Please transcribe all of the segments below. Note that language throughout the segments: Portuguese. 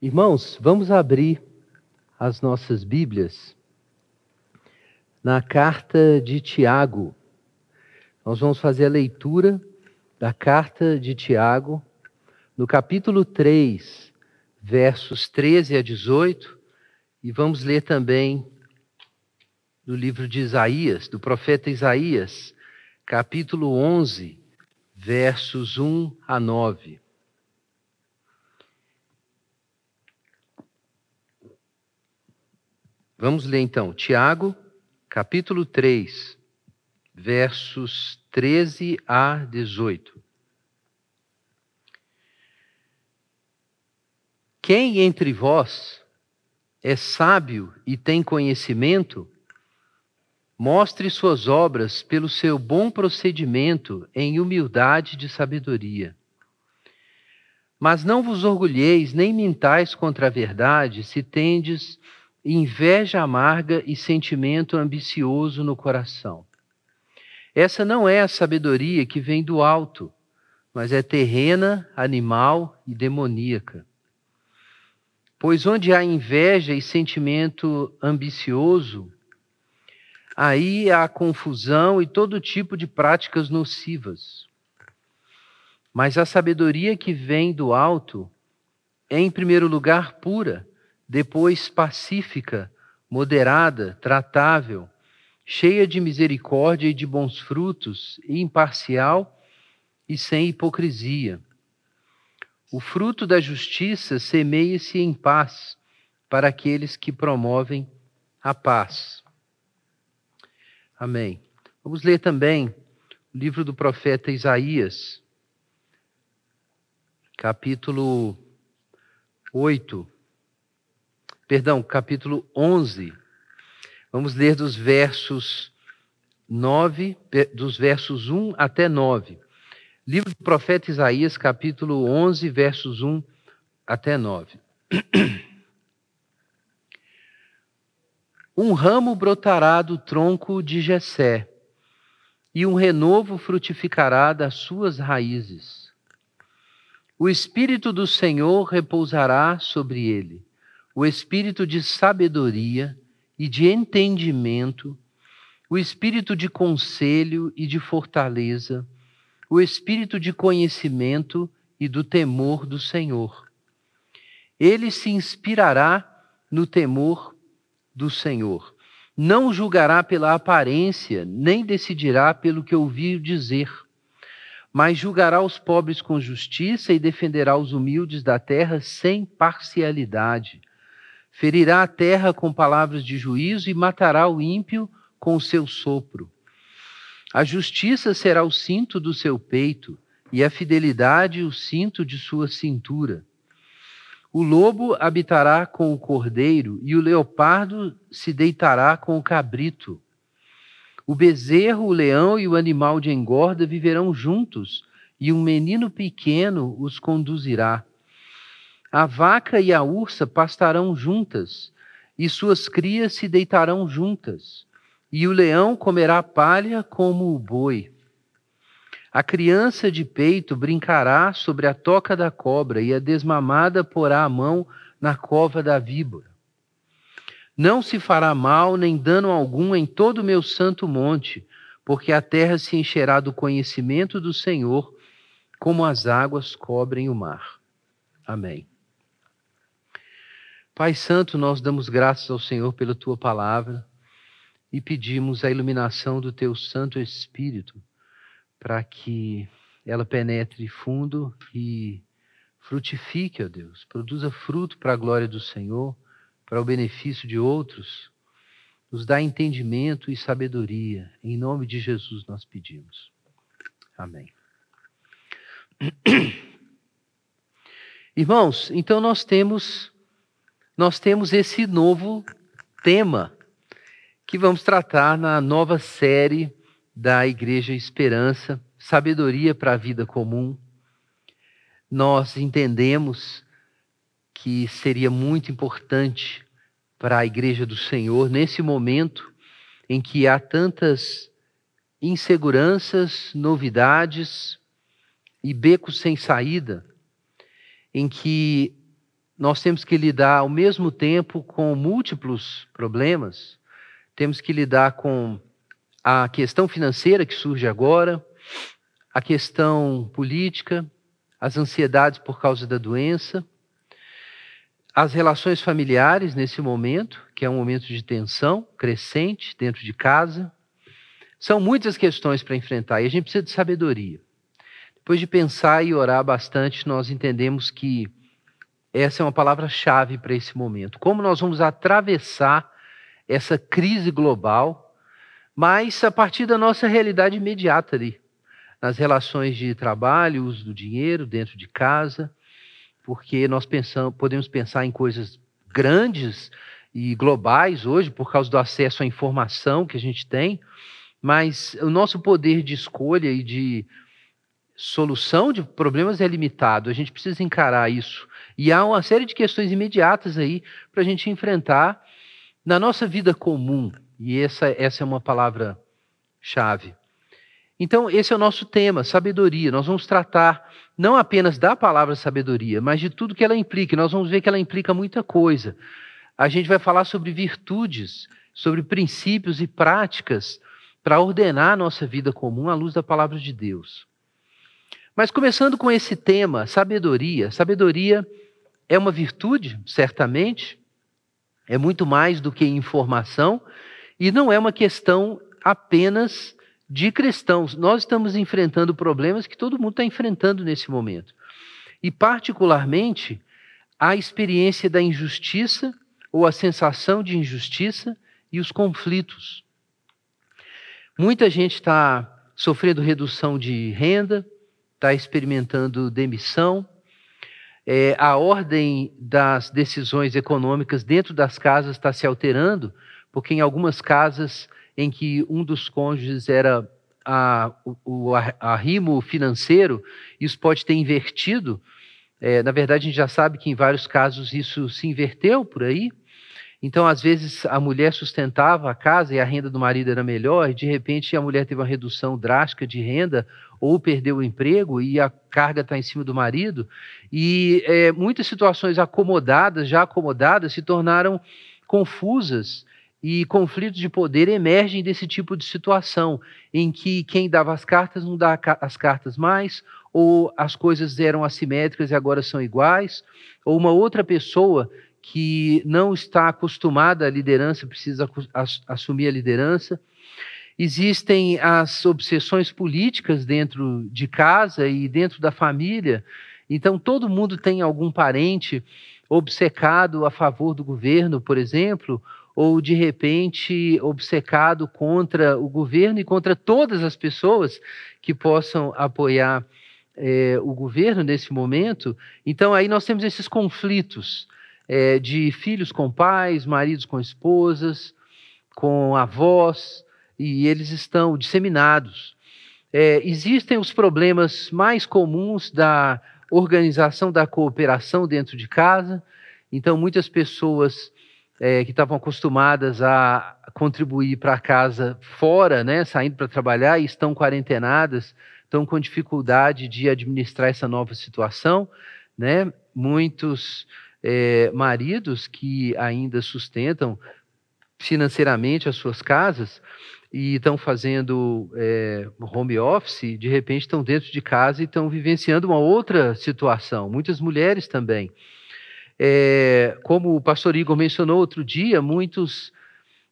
Irmãos, vamos abrir as nossas Bíblias na carta de Tiago. Nós vamos fazer a leitura da carta de Tiago, no capítulo 3, versos 13 a 18, e vamos ler também do livro de Isaías, do profeta Isaías, capítulo 11, versos 1 a 9. Vamos ler então, Tiago, capítulo 3, versos 13 a 18. Quem entre vós é sábio e tem conhecimento, mostre suas obras pelo seu bom procedimento em humildade de sabedoria. Mas não vos orgulheis nem mintais contra a verdade, se tendes inveja amarga e sentimento ambicioso no coração. Essa não é a sabedoria que vem do alto, mas é terrena, animal e demoníaca. Pois onde há inveja e sentimento ambicioso, aí há confusão e todo tipo de práticas nocivas. Mas a sabedoria que vem do alto é, em primeiro lugar, pura depois pacífica, moderada, tratável, cheia de misericórdia e de bons frutos, imparcial e sem hipocrisia. O fruto da justiça semeia-se em paz para aqueles que promovem a paz. Amém. Vamos ler também o livro do profeta Isaías, capítulo 8 perdão, capítulo 11. Vamos ler dos versos 9, dos versos 1 até 9. Livro do profeta Isaías, capítulo 11, versos 1 até 9. Um ramo brotará do tronco de Jessé, e um renovo frutificará das suas raízes. O espírito do Senhor repousará sobre ele o espírito de sabedoria e de entendimento, o espírito de conselho e de fortaleza, o espírito de conhecimento e do temor do Senhor. Ele se inspirará no temor do Senhor. Não julgará pela aparência, nem decidirá pelo que ouviu dizer, mas julgará os pobres com justiça e defenderá os humildes da terra sem parcialidade ferirá a terra com palavras de juízo e matará o ímpio com o seu sopro. A justiça será o cinto do seu peito, e a fidelidade o cinto de sua cintura. O lobo habitará com o cordeiro, e o leopardo se deitará com o cabrito. O bezerro, o leão e o animal de engorda viverão juntos, e um menino pequeno os conduzirá. A vaca e a ursa pastarão juntas, e suas crias se deitarão juntas, e o leão comerá palha como o boi. A criança de peito brincará sobre a toca da cobra, e a desmamada porá a mão na cova da víbora. Não se fará mal nem dano algum em todo o meu santo monte, porque a terra se encherá do conhecimento do Senhor, como as águas cobrem o mar. Amém. Pai Santo, nós damos graças ao Senhor pela tua palavra e pedimos a iluminação do teu Santo Espírito para que ela penetre fundo e frutifique, ó Deus, produza fruto para a glória do Senhor, para o benefício de outros. Nos dá entendimento e sabedoria. Em nome de Jesus nós pedimos. Amém. Irmãos, então nós temos nós temos esse novo tema que vamos tratar na nova série da Igreja Esperança, Sabedoria para a Vida Comum. Nós entendemos que seria muito importante para a Igreja do Senhor, nesse momento em que há tantas inseguranças, novidades e becos sem saída, em que nós temos que lidar ao mesmo tempo com múltiplos problemas. Temos que lidar com a questão financeira que surge agora, a questão política, as ansiedades por causa da doença, as relações familiares nesse momento, que é um momento de tensão crescente dentro de casa. São muitas questões para enfrentar e a gente precisa de sabedoria. Depois de pensar e orar bastante, nós entendemos que essa é uma palavra-chave para esse momento. Como nós vamos atravessar essa crise global, mas a partir da nossa realidade imediata ali, nas relações de trabalho, uso do dinheiro dentro de casa, porque nós pensamos, podemos pensar em coisas grandes e globais hoje por causa do acesso à informação que a gente tem, mas o nosso poder de escolha e de solução de problemas é limitado. A gente precisa encarar isso. E há uma série de questões imediatas aí para a gente enfrentar na nossa vida comum. E essa, essa é uma palavra-chave. Então, esse é o nosso tema, sabedoria. Nós vamos tratar não apenas da palavra sabedoria, mas de tudo que ela implica. Nós vamos ver que ela implica muita coisa. A gente vai falar sobre virtudes, sobre princípios e práticas para ordenar a nossa vida comum à luz da palavra de Deus. Mas começando com esse tema, sabedoria. Sabedoria é uma virtude, certamente, é muito mais do que informação, e não é uma questão apenas de cristãos. Nós estamos enfrentando problemas que todo mundo está enfrentando nesse momento. E, particularmente, a experiência da injustiça ou a sensação de injustiça e os conflitos. Muita gente está sofrendo redução de renda, está experimentando demissão. É, a ordem das decisões econômicas dentro das casas está se alterando, porque em algumas casas em que um dos cônjuges era a, o arrimo financeiro, isso pode ter invertido. É, na verdade, a gente já sabe que em vários casos isso se inverteu por aí. Então, às vezes, a mulher sustentava a casa e a renda do marido era melhor, e de repente a mulher teve uma redução drástica de renda ou perdeu o emprego e a carga está em cima do marido. E é, muitas situações acomodadas, já acomodadas, se tornaram confusas e conflitos de poder emergem desse tipo de situação, em que quem dava as cartas não dá as cartas mais, ou as coisas eram assimétricas e agora são iguais, ou uma outra pessoa que não está acostumada à liderança precisa assumir a liderança. Existem as obsessões políticas dentro de casa e dentro da família. Então, todo mundo tem algum parente obcecado a favor do governo, por exemplo, ou de repente obcecado contra o governo e contra todas as pessoas que possam apoiar é, o governo nesse momento. Então, aí nós temos esses conflitos é, de filhos com pais, maridos com esposas, com avós, e eles estão disseminados. É, existem os problemas mais comuns da organização da cooperação dentro de casa. Então, muitas pessoas é, que estavam acostumadas a contribuir para casa fora, né, saindo para trabalhar e estão quarentenadas, estão com dificuldade de administrar essa nova situação, né? Muitos é, maridos que ainda sustentam financeiramente as suas casas e estão fazendo é, home office, de repente estão dentro de casa e estão vivenciando uma outra situação. Muitas mulheres também. É, como o pastor Igor mencionou outro dia, muitos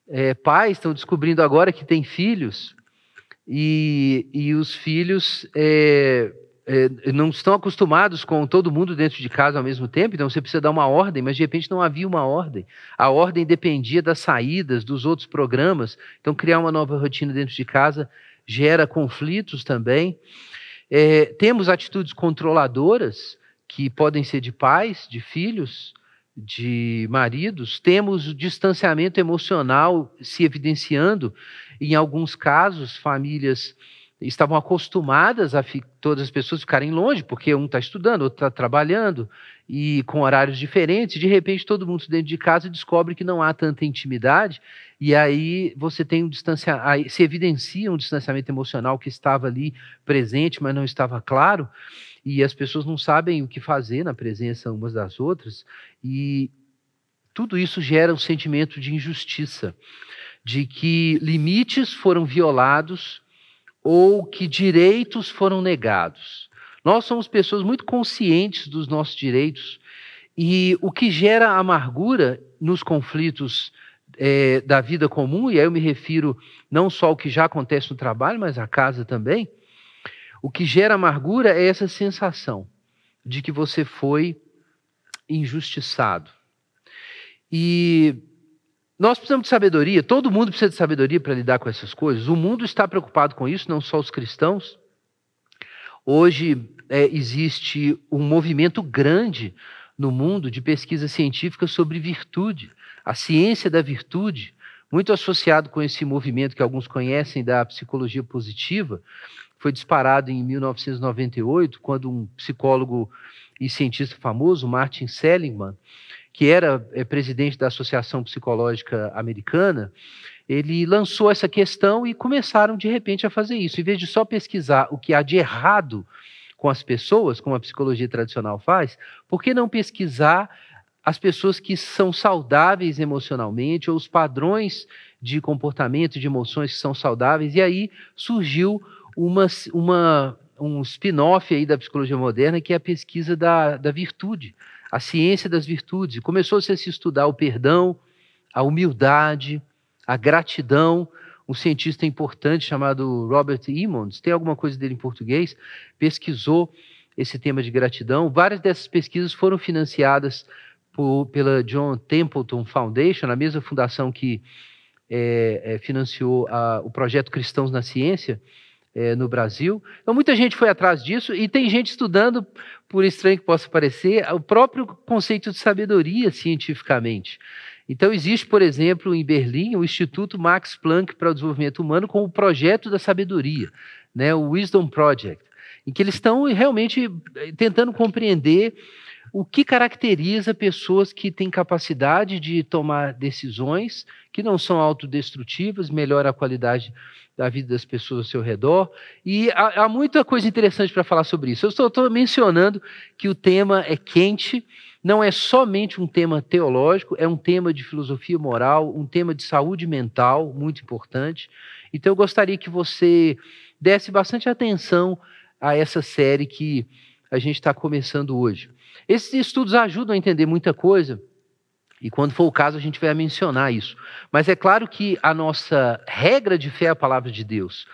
é, pais estão descobrindo agora que têm filhos e, e os filhos é, é, não estão acostumados com todo mundo dentro de casa ao mesmo tempo, então você precisa dar uma ordem, mas de repente não havia uma ordem. A ordem dependia das saídas, dos outros programas, então criar uma nova rotina dentro de casa gera conflitos também. É, temos atitudes controladoras que podem ser de pais, de filhos, de maridos, temos o distanciamento emocional se evidenciando. Em alguns casos, famílias estavam acostumadas a todas as pessoas ficarem longe, porque um está estudando, outro está trabalhando, e com horários diferentes. De repente, todo mundo dentro de casa descobre que não há tanta intimidade, e aí você tem um distanciamento, se evidencia um distanciamento emocional que estava ali presente, mas não estava claro. e as pessoas não sabem o que fazer na presença umas das outras, e tudo isso gera um sentimento de injustiça, de que limites foram violados ou que direitos foram negados. Nós somos pessoas muito conscientes dos nossos direitos e o que gera amargura nos conflitos é, da vida comum, e aí eu me refiro não só ao que já acontece no trabalho, mas a casa também, o que gera amargura é essa sensação de que você foi injustiçado. E nós precisamos de sabedoria, todo mundo precisa de sabedoria para lidar com essas coisas. O mundo está preocupado com isso, não só os cristãos. Hoje é, existe um movimento grande no mundo de pesquisa científica sobre virtude, a ciência da virtude, muito associado com esse movimento que alguns conhecem da psicologia positiva, foi disparado em 1998, quando um psicólogo e cientista famoso, Martin Seligman, que era é, presidente da Associação Psicológica Americana, ele lançou essa questão e começaram de repente a fazer isso. Em vez de só pesquisar o que há de errado com as pessoas, como a psicologia tradicional faz, por que não pesquisar as pessoas que são saudáveis emocionalmente ou os padrões de comportamento, de emoções que são saudáveis? E aí surgiu uma, uma, um spin-off aí da psicologia moderna que é a pesquisa da, da virtude, a ciência das virtudes. Começou-se a se estudar o perdão, a humildade, a gratidão, um cientista importante chamado Robert Emmons, tem alguma coisa dele em português, pesquisou esse tema de gratidão. Várias dessas pesquisas foram financiadas por, pela John Templeton Foundation, a mesma fundação que é, é, financiou a, o projeto Cristãos na Ciência é, no Brasil. Então, muita gente foi atrás disso e tem gente estudando, por estranho que possa parecer, o próprio conceito de sabedoria cientificamente. Então, existe, por exemplo, em Berlim, o Instituto Max Planck para o Desenvolvimento Humano com o Projeto da Sabedoria, né, o Wisdom Project, em que eles estão realmente eh, tentando compreender o que caracteriza pessoas que têm capacidade de tomar decisões que não são autodestrutivas, melhora a qualidade da vida das pessoas ao seu redor. E há, há muita coisa interessante para falar sobre isso. Eu estou mencionando que o tema é quente, não é somente um tema teológico, é um tema de filosofia moral, um tema de saúde mental, muito importante. Então eu gostaria que você desse bastante atenção a essa série que a gente está começando hoje. Esses estudos ajudam a entender muita coisa, e quando for o caso, a gente vai mencionar isso. Mas é claro que a nossa regra de fé é a palavra de Deus.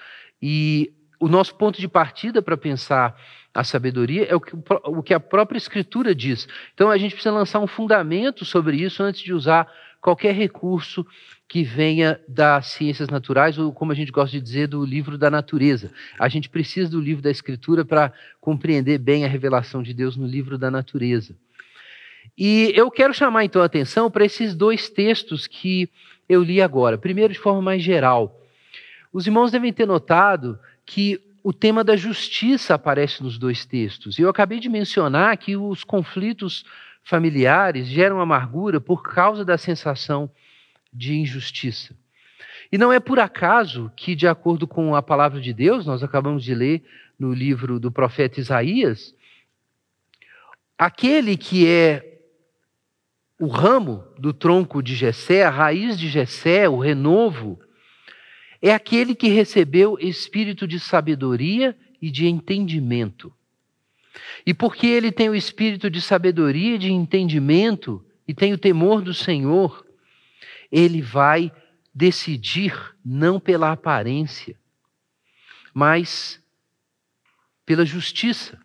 E o nosso ponto de partida para pensar a sabedoria é o que, o que a própria Escritura diz. Então a gente precisa lançar um fundamento sobre isso antes de usar qualquer recurso que venha das ciências naturais, ou como a gente gosta de dizer, do livro da natureza. A gente precisa do livro da Escritura para compreender bem a revelação de Deus no livro da natureza. E eu quero chamar então a atenção para esses dois textos que eu li agora. Primeiro, de forma mais geral. Os irmãos devem ter notado que o tema da justiça aparece nos dois textos. E eu acabei de mencionar que os conflitos familiares geram amargura por causa da sensação de injustiça. E não é por acaso que, de acordo com a palavra de Deus, nós acabamos de ler no livro do profeta Isaías, aquele que é o ramo do tronco de Jessé, a raiz de Jessé, o renovo, é aquele que recebeu espírito de sabedoria e de entendimento. E porque ele tem o espírito de sabedoria e de entendimento e tem o temor do Senhor, ele vai decidir não pela aparência, mas pela justiça.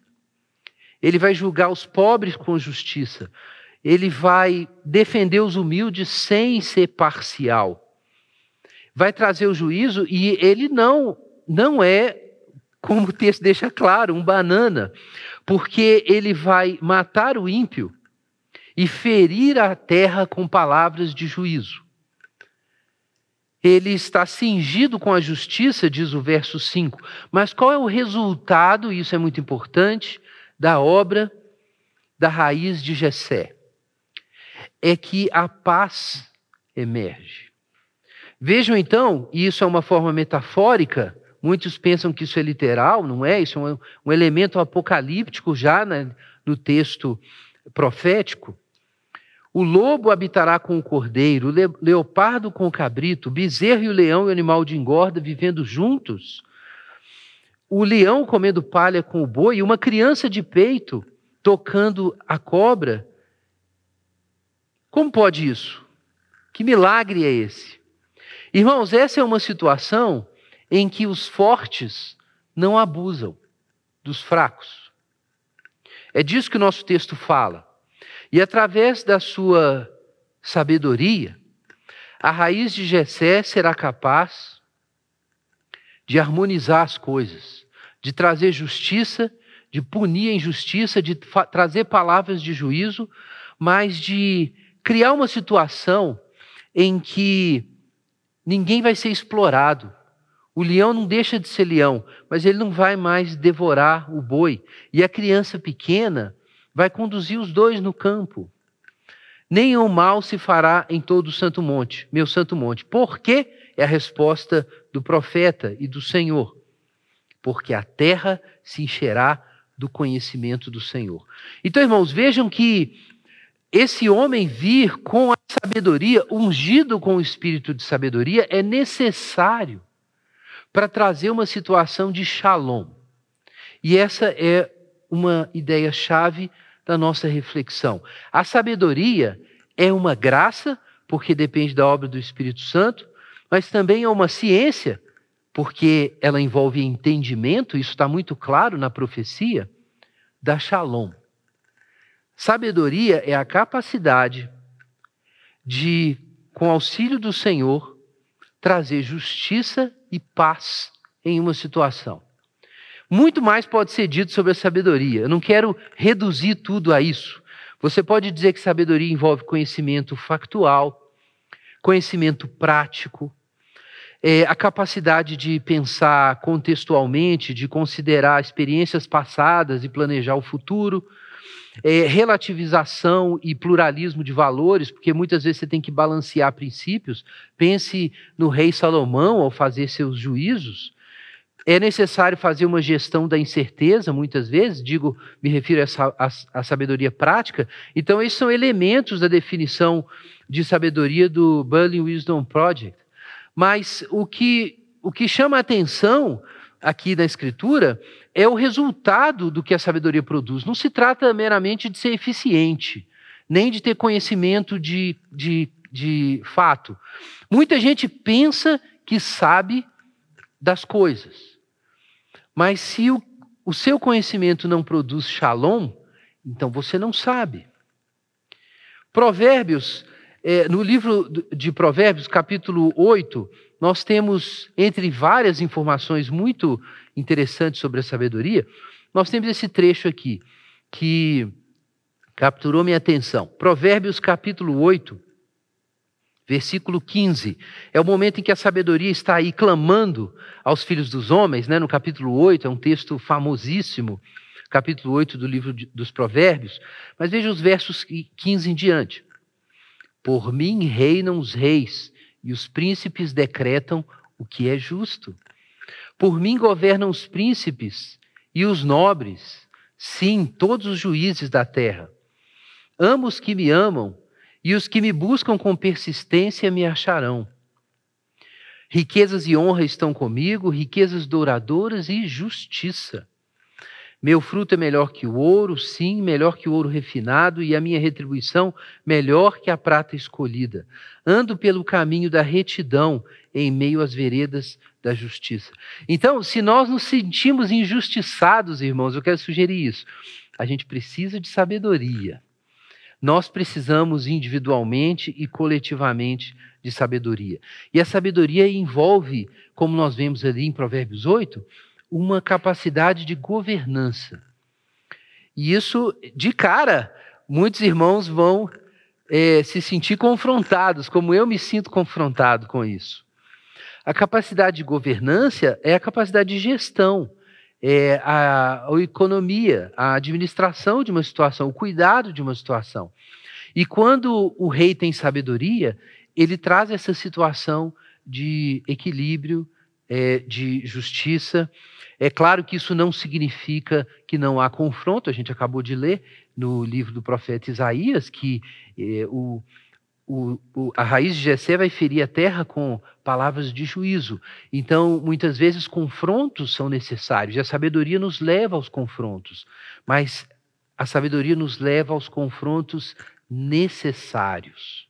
Ele vai julgar os pobres com justiça. Ele vai defender os humildes sem ser parcial vai trazer o juízo e ele não não é como o texto deixa claro, um banana, porque ele vai matar o ímpio e ferir a terra com palavras de juízo. Ele está cingido com a justiça, diz o verso 5. Mas qual é o resultado, e isso é muito importante, da obra da raiz de Jessé? É que a paz emerge. Vejam então, e isso é uma forma metafórica Muitos pensam que isso é literal, não é? Isso é um, um elemento apocalíptico já né, no texto profético. O lobo habitará com o cordeiro, o leopardo com o cabrito, o bezerro e o leão e o animal de engorda vivendo juntos. O leão comendo palha com o boi e uma criança de peito tocando a cobra. Como pode isso? Que milagre é esse? Irmãos, essa é uma situação em que os fortes não abusam dos fracos. É disso que o nosso texto fala. E através da sua sabedoria, a raiz de Jessé será capaz de harmonizar as coisas, de trazer justiça, de punir a injustiça, de trazer palavras de juízo, mas de criar uma situação em que ninguém vai ser explorado. O leão não deixa de ser leão, mas ele não vai mais devorar o boi. E a criança pequena vai conduzir os dois no campo. Nenhum mal se fará em todo o santo monte, meu santo monte. Por quê? É a resposta do profeta e do Senhor. Porque a terra se encherá do conhecimento do Senhor. Então, irmãos, vejam que esse homem vir com a sabedoria, ungido com o espírito de sabedoria, é necessário para trazer uma situação de shalom. E essa é uma ideia chave da nossa reflexão. A sabedoria é uma graça, porque depende da obra do Espírito Santo, mas também é uma ciência, porque ela envolve entendimento, isso está muito claro na profecia, da Shalom. Sabedoria é a capacidade de, com auxílio do Senhor, trazer justiça e paz em uma situação. Muito mais pode ser dito sobre a sabedoria. Eu não quero reduzir tudo a isso. Você pode dizer que sabedoria envolve conhecimento factual, conhecimento prático, é, a capacidade de pensar contextualmente, de considerar experiências passadas e planejar o futuro, é, relativização e pluralismo de valores, porque muitas vezes você tem que balancear princípios. Pense no rei Salomão ao fazer seus juízos. É necessário fazer uma gestão da incerteza, muitas vezes, digo, me refiro à sabedoria prática. Então, esses são elementos da definição de sabedoria do Berlin Wisdom Project. Mas o que, o que chama a atenção aqui na Escritura é o resultado do que a sabedoria produz. Não se trata meramente de ser eficiente, nem de ter conhecimento de, de, de fato. Muita gente pensa que sabe das coisas. Mas se o, o seu conhecimento não produz shalom, então você não sabe. Provérbios, é, no livro de Provérbios, capítulo 8, nós temos, entre várias informações muito interessantes sobre a sabedoria, nós temos esse trecho aqui, que capturou minha atenção. Provérbios, capítulo 8, Versículo 15. É o momento em que a sabedoria está aí clamando aos filhos dos homens, né? no capítulo 8, é um texto famosíssimo, capítulo 8 do livro dos Provérbios. Mas veja os versos 15 em diante. Por mim reinam os reis, e os príncipes decretam o que é justo. Por mim governam os príncipes e os nobres, sim, todos os juízes da terra. Amo os que me amam e os que me buscam com persistência me acharão. Riquezas e honra estão comigo, riquezas douradoras e justiça. Meu fruto é melhor que o ouro, sim, melhor que o ouro refinado, e a minha retribuição melhor que a prata escolhida. Ando pelo caminho da retidão, em meio às veredas da justiça. Então, se nós nos sentimos injustiçados, irmãos, eu quero sugerir isso. A gente precisa de sabedoria. Nós precisamos individualmente e coletivamente de sabedoria. E a sabedoria envolve, como nós vemos ali em Provérbios 8, uma capacidade de governança. E isso, de cara, muitos irmãos vão é, se sentir confrontados, como eu me sinto confrontado com isso. A capacidade de governança é a capacidade de gestão é, a, a economia, a administração de uma situação, o cuidado de uma situação. E quando o rei tem sabedoria, ele traz essa situação de equilíbrio, é, de justiça. É claro que isso não significa que não há confronto, a gente acabou de ler no livro do profeta Isaías que é, o, o, o, a raiz de Jessé vai ferir a terra com palavras de juízo. Então, muitas vezes, confrontos são necessários, e a sabedoria nos leva aos confrontos, mas a sabedoria nos leva aos confrontos necessários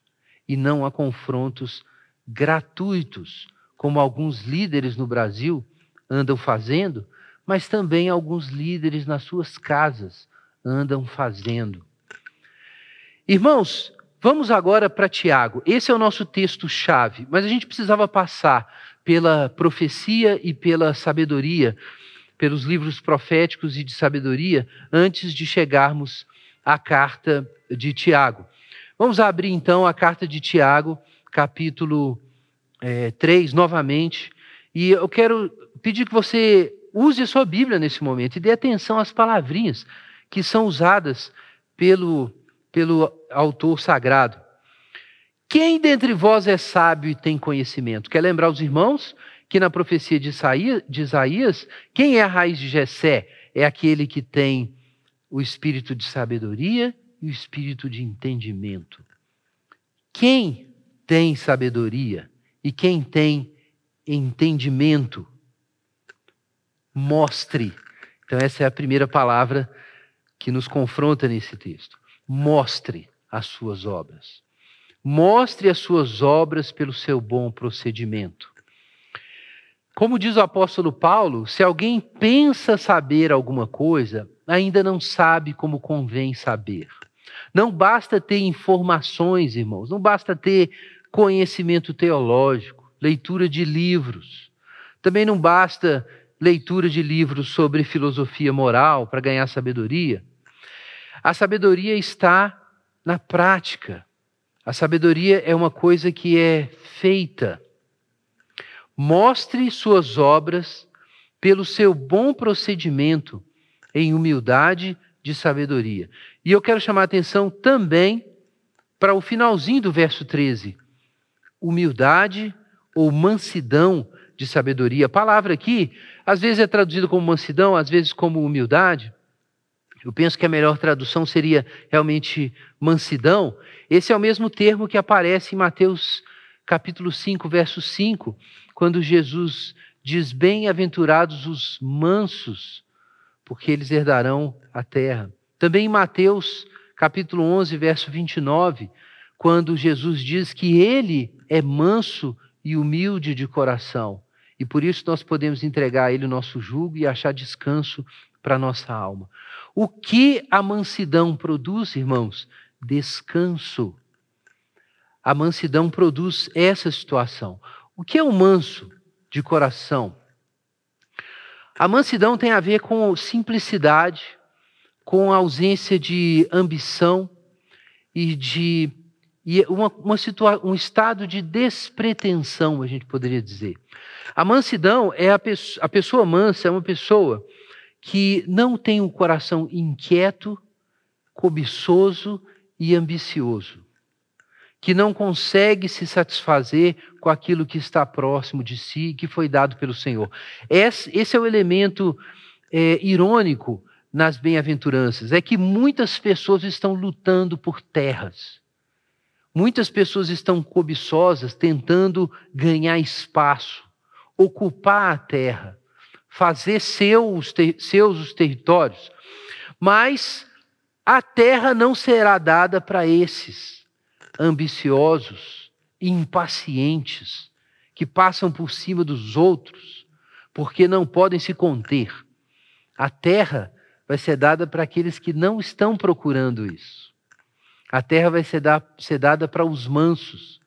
e não a confrontos gratuitos, como alguns líderes no Brasil andam fazendo, mas também alguns líderes nas suas casas andam fazendo. Irmãos, vamos agora para Tiago. Esse é o nosso texto-chave, mas a gente precisava passar pela profecia e pela sabedoria, pelos livros proféticos e de sabedoria, antes de chegarmos à carta de Tiago. Vamos abrir então a carta de Tiago, capítulo é, 3, novamente. E eu quero pedir que você use a sua Bíblia nesse momento e dê atenção às palavrinhas que são usadas pelo, pelo autor sagrado. Quem dentre vós é sábio e tem conhecimento? Quer lembrar os irmãos que na profecia de Isaías, quem é a raiz de Jessé? É aquele que tem o espírito de sabedoria e o espírito de entendimento. Quem tem sabedoria e quem tem entendimento, mostre. Então, essa é a primeira palavra que nos confronta nesse texto. Mostre as suas obras. Mostre as suas obras pelo seu bom procedimento. Como diz o apóstolo Paulo, se alguém pensa saber alguma coisa, ainda não sabe como convém saber. Não basta ter informações, irmãos, não basta ter conhecimento teológico, leitura de livros. Também não basta leitura de livros sobre filosofia moral para ganhar sabedoria. A sabedoria está na prática. A sabedoria é uma coisa que é feita. Mostre suas obras pelo seu bom procedimento em humildade de sabedoria. E eu quero chamar a atenção também para o finalzinho do verso 13. Humildade ou mansidão de sabedoria. A palavra aqui, às vezes é traduzida como mansidão, às vezes como humildade. Eu penso que a melhor tradução seria realmente mansidão. Esse é o mesmo termo que aparece em Mateus capítulo 5, verso 5, quando Jesus diz: Bem-aventurados os mansos, porque eles herdarão a terra. Também em Mateus, capítulo 11, verso 29, quando Jesus diz que ele é manso e humilde de coração, e por isso nós podemos entregar a ele o nosso jugo e achar descanso para a nossa alma. O que a mansidão produz, irmãos? Descanso. A mansidão produz essa situação. O que é o manso de coração? A mansidão tem a ver com simplicidade, com ausência de ambição e de e uma, uma situa um estado de despretensão, a gente poderia dizer. A mansidão é a, pessoa, a pessoa mansa, é uma pessoa que não tem um coração inquieto, cobiçoso e ambicioso, que não consegue se satisfazer com aquilo que está próximo de si, que foi dado pelo Senhor. Esse, esse é o elemento é, irônico nas bem-aventuranças, é que muitas pessoas estão lutando por terras. Muitas pessoas estão cobiçosas, tentando ganhar espaço, ocupar a terra, fazer seus, seus os territórios. Mas a terra não será dada para esses ambiciosos, impacientes, que passam por cima dos outros, porque não podem se conter. A terra vai ser dada para aqueles que não estão procurando isso. A terra vai ser, da, ser dada para os mansos,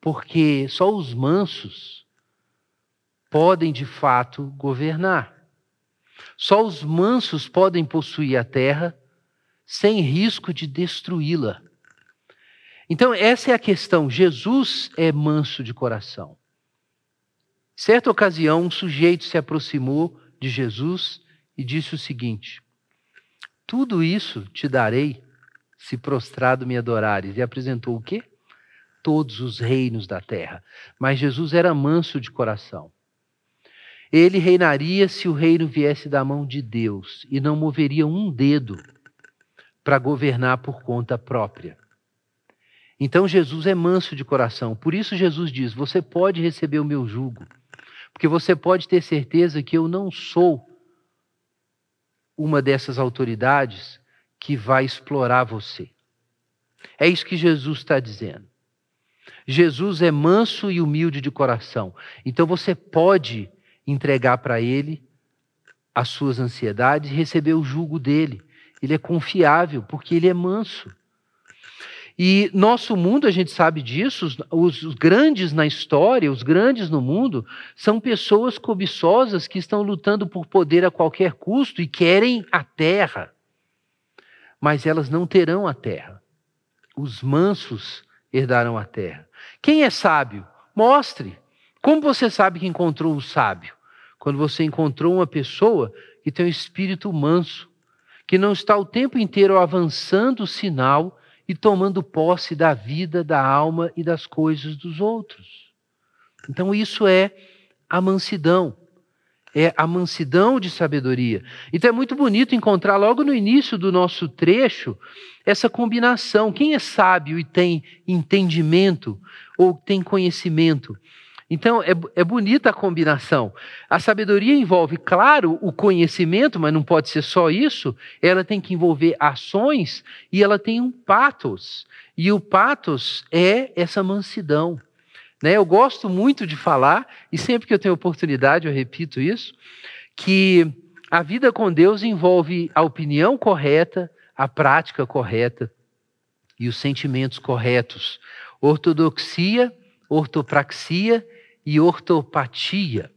porque só os mansos podem de fato governar. Só os mansos podem possuir a terra sem risco de destruí-la. Então, essa é a questão. Jesus é manso de coração. Certa ocasião, um sujeito se aproximou de Jesus e disse o seguinte: Tudo isso te darei se prostrado me adorares. E apresentou o quê? Todos os reinos da terra. Mas Jesus era manso de coração. Ele reinaria se o reino viesse da mão de Deus e não moveria um dedo para governar por conta própria. Então Jesus é manso de coração. Por isso Jesus diz: Você pode receber o meu jugo, porque você pode ter certeza que eu não sou uma dessas autoridades que vai explorar você. É isso que Jesus está dizendo. Jesus é manso e humilde de coração. Então você pode entregar para ele as suas ansiedades e receber o jugo dele. Ele é confiável porque ele é manso. E nosso mundo, a gente sabe disso, os, os, grandes na história, os grandes no mundo, são pessoas cobiçosas que estão lutando por poder a qualquer custo e querem a terra. Mas elas não terão a terra. Os mansos herdarão a terra. Quem é sábio? Mostre. Como você sabe que encontrou um sábio? Quando você encontrou uma pessoa que tem um espírito manso, que não está o tempo inteiro avançando o sinal e tomando posse da vida, da alma e das coisas dos outros. Então, isso é a mansidão. É a mansidão de sabedoria. Então é muito bonito encontrar logo no início do nosso trecho essa combinação. Quem é sábio e tem entendimento ou tem conhecimento? Então, é, é bonita a combinação. A sabedoria envolve, claro, o conhecimento, mas não pode ser só isso. Ela tem que envolver ações e ela tem um patos. E o patos é essa mansidão. Né? Eu gosto muito de falar, e sempre que eu tenho oportunidade eu repito isso, que a vida com Deus envolve a opinião correta, a prática correta e os sentimentos corretos. Ortodoxia, ortopraxia e ortopatia.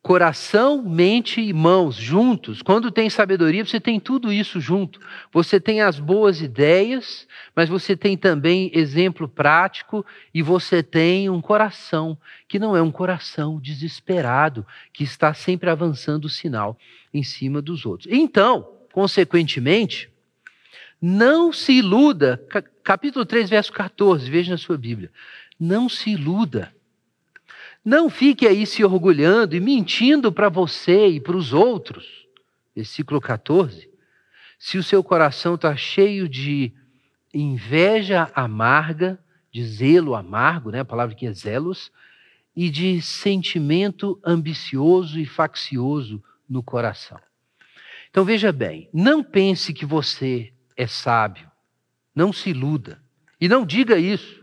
Coração, mente e mãos juntos. Quando tem sabedoria, você tem tudo isso junto. Você tem as boas ideias, mas você tem também exemplo prático e você tem um coração que não é um coração desesperado, que está sempre avançando o sinal em cima dos outros. Então, consequentemente, não se iluda, capítulo 3, verso 14, veja na sua Bíblia. Não se iluda não fique aí se orgulhando e mentindo para você e para os outros. Versículo 14. Se o seu coração está cheio de inveja amarga, de zelo amargo, né? a palavra que é zelos, e de sentimento ambicioso e faccioso no coração. Então veja bem, não pense que você é sábio, não se iluda, e não diga isso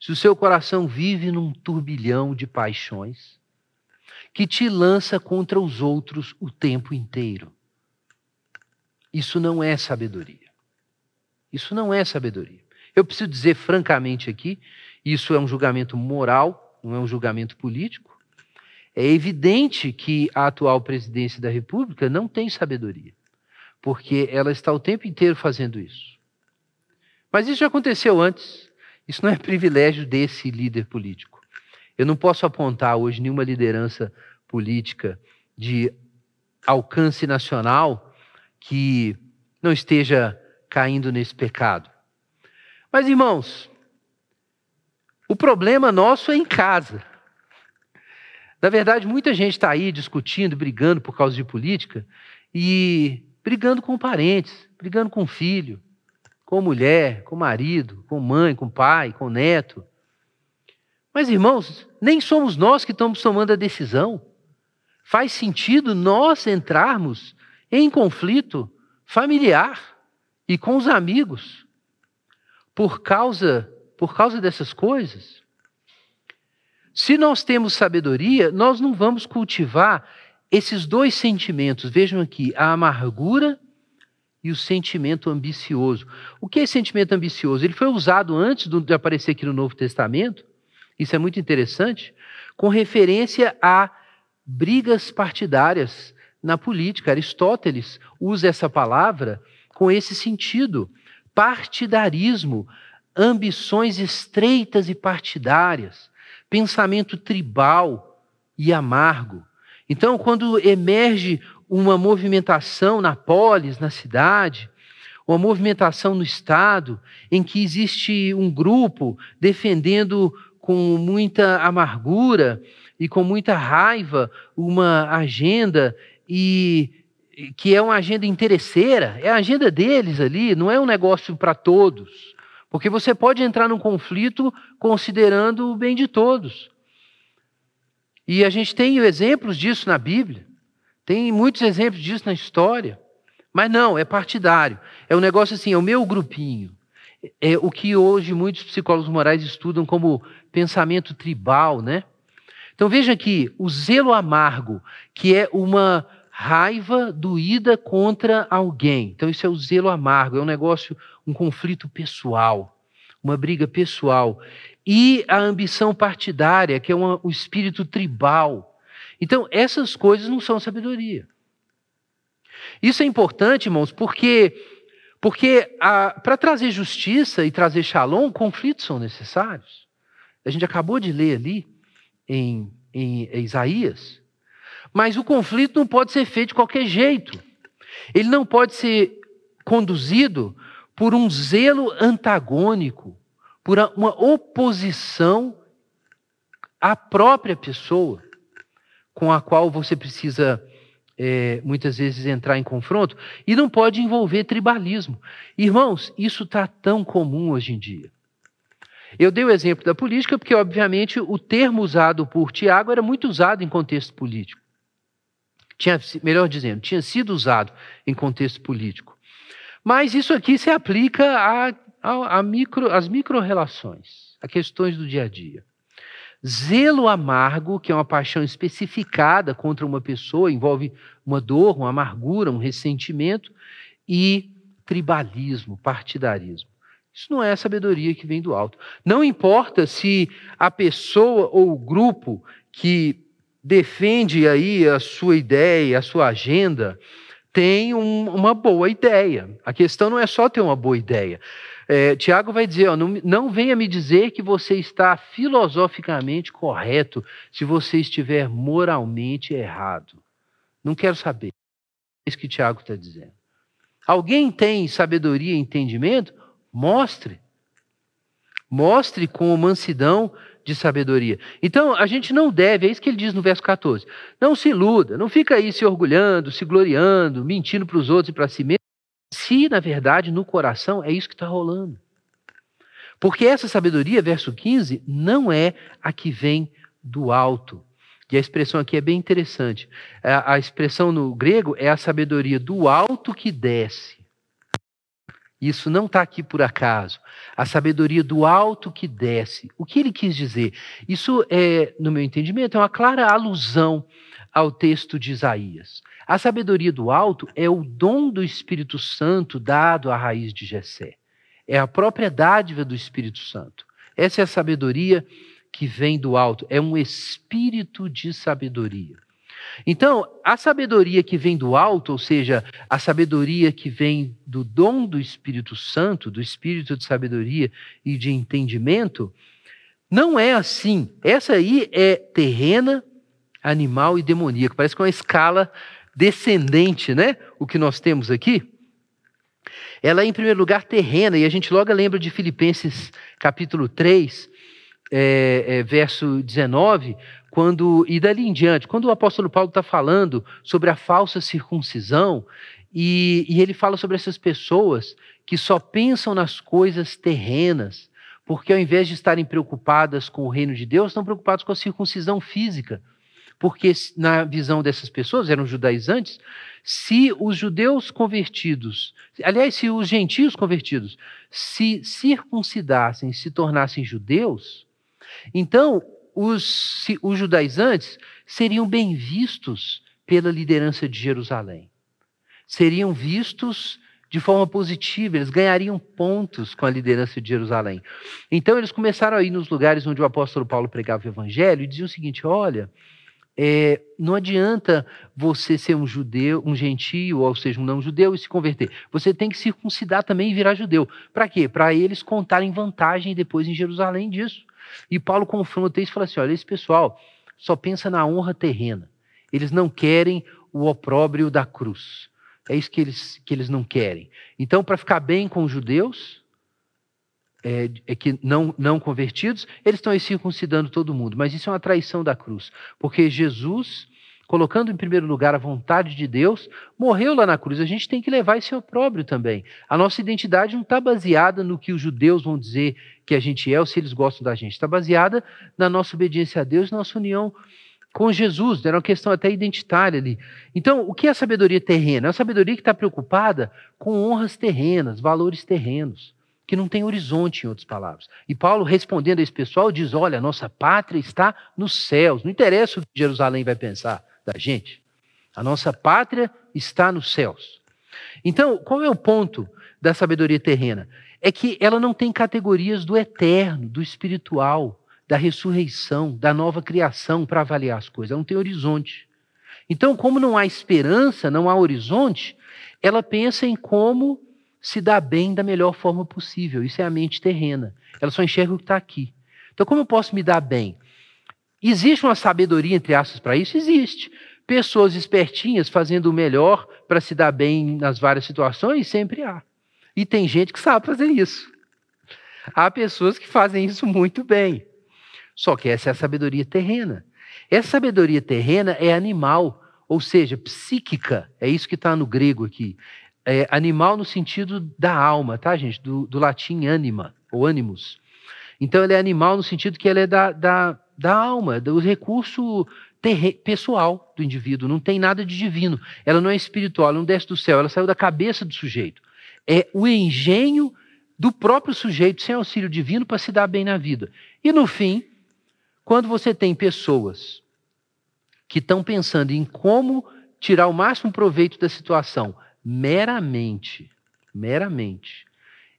se o seu coração vive num turbilhão de paixões que te lança contra os outros o tempo inteiro. Isso não é sabedoria. Isso não é sabedoria. Eu preciso dizer francamente aqui, isso é um julgamento moral, não é um julgamento político. É evidente que a atual presidência da República não tem sabedoria, porque ela está o tempo inteiro fazendo isso. Mas isso já aconteceu antes. Isso não é privilégio desse líder político. Eu não posso apontar hoje nenhuma liderança política de alcance nacional que não esteja caindo nesse pecado. Mas, irmãos, o problema nosso é em casa. Na verdade, muita gente está aí discutindo, brigando por causa de política e brigando com parentes, brigando com filho, com mulher, com marido, com mãe, com pai, com neto. Mas, irmãos, nem somos nós que estamos tomando a decisão. Faz sentido nós entrarmos em conflito familiar e com os amigos por causa por causa dessas coisas? Se nós temos sabedoria, nós não vamos cultivar esses dois sentimentos. Vejam aqui, a amargura e o sentimento ambicioso. O que é sentimento ambicioso? Ele foi usado antes de aparecer aqui no Novo Testamento, isso é muito interessante, com referência a brigas partidárias na política. Aristóteles usa essa palavra com esse sentido: partidarismo, ambições estreitas e partidárias, pensamento tribal e amargo. Então, quando emerge uma movimentação na polis, na cidade, uma movimentação no Estado, em que existe um grupo defendendo com muita amargura e com muita raiva uma agenda e que é uma agenda interesseira, é a agenda deles ali, não é um negócio para todos. Porque você pode entrar num conflito considerando o bem de todos. E a gente tem exemplos disso na Bíblia. Tem muitos exemplos disso na história. Mas não, é partidário. É um negócio assim, é o meu grupinho. É o que hoje muitos psicólogos morais estudam como pensamento tribal, né? Então veja aqui, o zelo amargo, que é uma raiva doída contra alguém. Então isso é o zelo amargo, é um negócio, um conflito pessoal, uma briga pessoal. E a ambição partidária, que é uma, o espírito tribal. Então essas coisas não são sabedoria. Isso é importante, irmãos, porque porque para trazer justiça e trazer shalom, conflitos são necessários. A gente acabou de ler ali em, em Isaías. Mas o conflito não pode ser feito de qualquer jeito. Ele não pode ser conduzido por um zelo antagônico, por uma oposição à própria pessoa com a qual você precisa é, muitas vezes entrar em confronto, e não pode envolver tribalismo. Irmãos, isso está tão comum hoje em dia. Eu dei o exemplo da política porque, obviamente, o termo usado por Tiago era muito usado em contexto político. Tinha, melhor dizendo, tinha sido usado em contexto político. Mas isso aqui se aplica a, a, a micro, às micro-relações, a questões do dia a dia. Zelo amargo, que é uma paixão especificada contra uma pessoa, envolve uma dor, uma amargura, um ressentimento, e tribalismo, partidarismo. Isso não é sabedoria que vem do alto. Não importa se a pessoa ou o grupo que defende aí a sua ideia, a sua agenda, tem um, uma boa ideia. A questão não é só ter uma boa ideia. É, Tiago vai dizer: ó, não, não venha me dizer que você está filosoficamente correto se você estiver moralmente errado. Não quero saber. É isso que Tiago está dizendo. Alguém tem sabedoria e entendimento? Mostre. Mostre com mansidão de sabedoria. Então, a gente não deve, é isso que ele diz no verso 14. Não se iluda, não fica aí se orgulhando, se gloriando, mentindo para os outros e para si mesmo se, na verdade, no coração é isso que está rolando. Porque essa sabedoria, verso 15, não é a que vem do alto. E a expressão aqui é bem interessante. A, expressão no grego é a sabedoria do alto que desce. Isso não está aqui por acaso. A sabedoria do alto que desce. O que ele quis dizer? Isso, é, no meu entendimento, é uma clara alusão ao texto de Isaías. A sabedoria do alto é o dom do Espírito Santo dado à raiz de Jessé. É a própria dádiva do Espírito Santo. Essa é a sabedoria que vem do alto, é um espírito de sabedoria. Então, a sabedoria que vem do alto, ou seja, a sabedoria que vem do dom do Espírito Santo, do espírito de sabedoria e de entendimento, não é assim. Essa aí é terrena, animal e demoníaco. Parece que é uma escala descendente, né? O que nós temos aqui. Ela é, em primeiro lugar, terrena, e a gente logo lembra de Filipenses capítulo 3, é, é, verso 19, quando, e dali em diante, quando o apóstolo Paulo está falando sobre a falsa circuncisão, e, e ele fala sobre essas pessoas que só pensam nas coisas terrenas, porque ao invés de estarem preocupadas com o reino de Deus, estão preocupados com a circuncisão física. Porque, na visão dessas pessoas, eram judaizantes, se os judeus convertidos, aliás, se os gentios convertidos se circuncidassem, se tornassem judeus, então os, os judaizantes seriam bem vistos pela liderança de Jerusalém. Seriam vistos de forma positiva, eles ganhariam pontos com a liderança de Jerusalém. Então eles começaram a ir nos lugares onde o apóstolo Paulo pregava o evangelho e diziam o seguinte: olha, é, não adianta você ser um judeu, um gentio, ou seja, um não judeu e se converter. Você tem que circuncidar também e virar judeu. Para quê? Para eles contarem vantagem depois em Jerusalém disso. E Paulo confronta isso e fala assim: olha, esse pessoal só pensa na honra terrena. Eles não querem o opróbrio da cruz. É isso que eles, que eles não querem. Então, para ficar bem com os judeus, é, é, que não, não convertidos, eles estão aí circuncidando todo mundo. Mas isso é uma traição da cruz, porque Jesus, colocando em primeiro lugar a vontade de Deus, morreu lá na cruz. A gente tem que levar esse opróbrio também. A nossa identidade não está baseada no que os judeus vão dizer que a gente é ou se eles gostam da gente. Está baseada na nossa obediência a Deus, nossa união com Jesus, era uma questão até identitária ali. Então, o que é a sabedoria terrena? É uma sabedoria que está preocupada com honras terrenas, valores terrenos que não tem horizonte, em outras palavras. E Paulo, respondendo a esse pessoal, diz: Olha, nossa pátria está nos céus. Não interessa o que Jerusalém vai pensar da gente. A nossa pátria está nos céus. Então, qual é o ponto da sabedoria terrena? É que ela não tem categorias do eterno, do espiritual, da ressurreição, da nova criação para avaliar as coisas. Ela não tem horizonte. Então, como não há esperança, não há horizonte, ela pensa em como se dá bem da melhor forma possível. Isso é a mente terrena. Ela só enxerga o que está aqui. Então, como eu posso me dar bem? Existe uma sabedoria, entre aspas, para isso? Existe. Pessoas espertinhas fazendo o melhor para se dar bem nas várias situações, sempre há. E tem gente que sabe fazer isso. Há pessoas que fazem isso muito bem. Só que essa é a sabedoria terrena. Essa sabedoria terrena é animal, ou seja, psíquica. É isso que está no grego aqui é, animal no sentido da alma, tá, gente? Do, do latim anima, ou animus. Então, ele é animal no sentido que ele é da, da, da alma, do recurso pessoal do indivíduo, não tem nada de divino. Ela não é espiritual, ela não desce do céu, ela saiu da cabeça do sujeito. É o engenho do próprio sujeito, sem auxílio divino, para se dar bem na vida. E no fim, quando você tem pessoas que estão pensando em como tirar o máximo proveito da situação, meramente, meramente,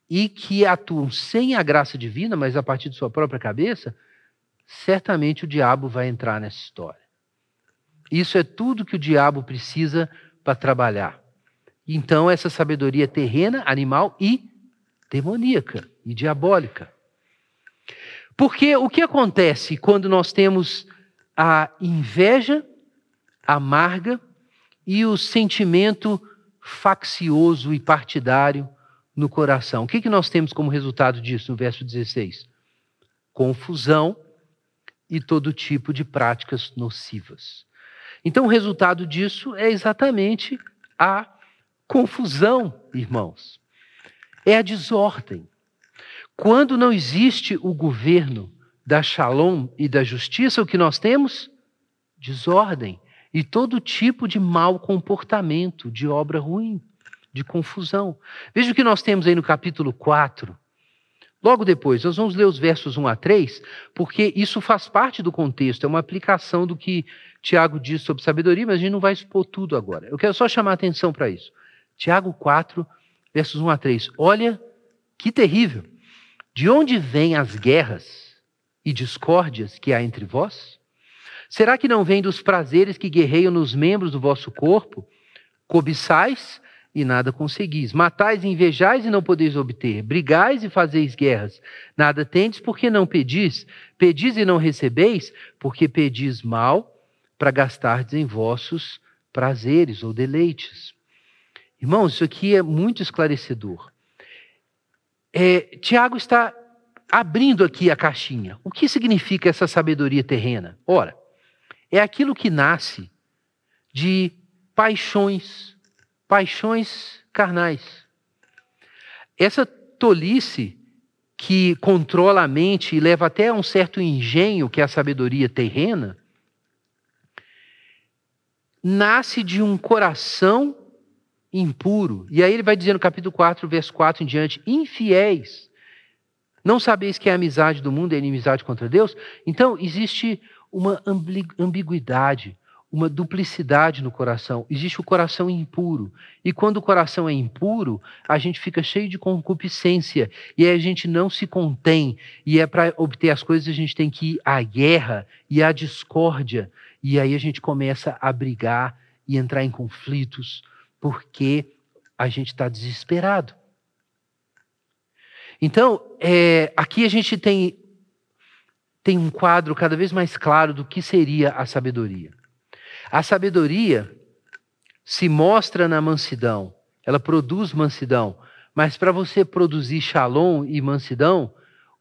e que atuam sem a graça divina, mas a partir de sua própria cabeça, certamente o diabo vai entrar nessa história. Isso é tudo que o diabo precisa para trabalhar. Então, essa sabedoria terrena, animal e demoníaca e diabólica. Porque o que acontece quando nós temos a inveja amarga e o sentimento faccioso e partidário no coração. O que, que nós temos como resultado disso no verso 16? Confusão e todo tipo de práticas nocivas. Então, o resultado disso é exatamente a confusão, irmãos. É a desordem. Quando não existe o governo da shalom e da justiça, o que nós temos? Desordem e todo tipo de mau comportamento, de obra ruim, de confusão. Veja o que nós temos aí no capítulo 4. Logo depois, nós vamos ler os versos 1 a 3, porque isso faz parte do contexto, é uma aplicação do que Tiago diz sobre sabedoria, mas a gente não vai expor tudo agora. Eu quero só chamar a atenção para isso. Tiago 4, versos 1 a 3. Olha que terrível. De onde vêm as guerras e discórdias que há entre vós? Será que não vem dos prazeres que guerreiam nos membros do vosso corpo? Cobiçais e nada conseguis. Matais e invejais e não podeis obter. Brigais e fazeis guerras. Nada tendes porque não pedis. Pedis e não recebeis porque pedis mal para gastardes em vossos prazeres ou deleites. Irmãos, isso aqui é muito esclarecedor. É, Tiago está abrindo aqui a caixinha. O que significa essa sabedoria terrena? Ora, é aquilo que nasce de paixões, paixões carnais. Essa tolice que controla a mente e leva até a um certo engenho, que é a sabedoria terrena, nasce de um coração impuro. E aí ele vai dizer no capítulo 4, verso 4 em diante: infiéis. Não sabeis que a amizade do mundo é inimizade contra Deus? Então, existe uma ambiguidade, uma duplicidade no coração. Existe o coração impuro. E quando o coração é impuro, a gente fica cheio de concupiscência. E a gente não se contém. E é para obter as coisas a gente tem que ir à guerra e à discórdia. E aí a gente começa a brigar e entrar em conflitos, porque a gente está desesperado. Então, é, aqui a gente tem tem um quadro cada vez mais claro do que seria a sabedoria. A sabedoria se mostra na mansidão, ela produz mansidão, Mas para você produzir shalom e mansidão,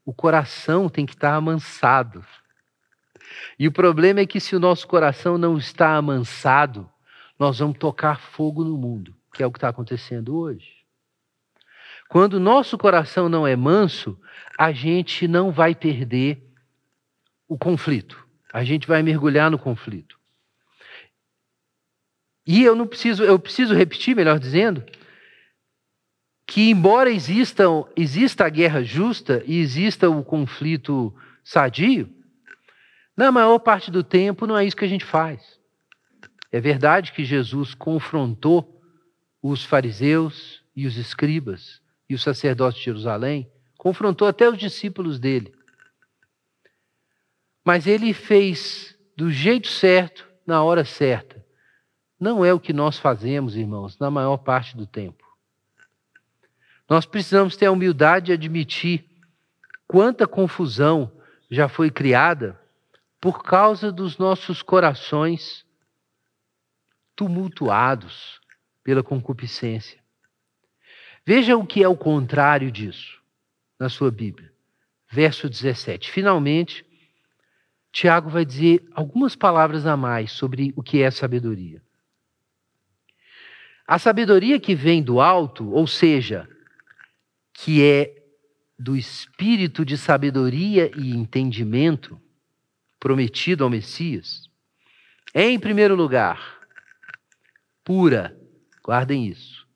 o coração tem que estar amansado. E o problema é que se o nosso coração não está amansado, nós vamos tocar fogo no mundo, que é o que está acontecendo hoje. Quando o nosso coração não é manso, a gente não vai perder o conflito. A gente vai mergulhar no conflito. E eu não preciso, eu preciso repetir, melhor dizendo, que embora exista, exista a guerra justa e exista o conflito sadio, na maior parte do tempo não é isso que a gente faz. É verdade que Jesus confrontou os fariseus e os escribas e os sacerdotes de Jerusalém, confrontou até os discípulos dele. Mas ele fez do jeito certo, na hora certa. Não é o que nós fazemos, irmãos, na maior parte do tempo. Nós precisamos ter a humildade de admitir quanta confusão já foi criada por causa dos nossos corações tumultuados pela concupiscência. Veja o que é o contrário disso na sua Bíblia. Verso 17. Finalmente, Tiago vai dizer algumas palavras a mais sobre o que é sabedoria. A sabedoria que vem do alto, ou seja, que é do espírito de sabedoria e entendimento, prometido ao Messias, é, em primeiro lugar, pura. Guardem isso.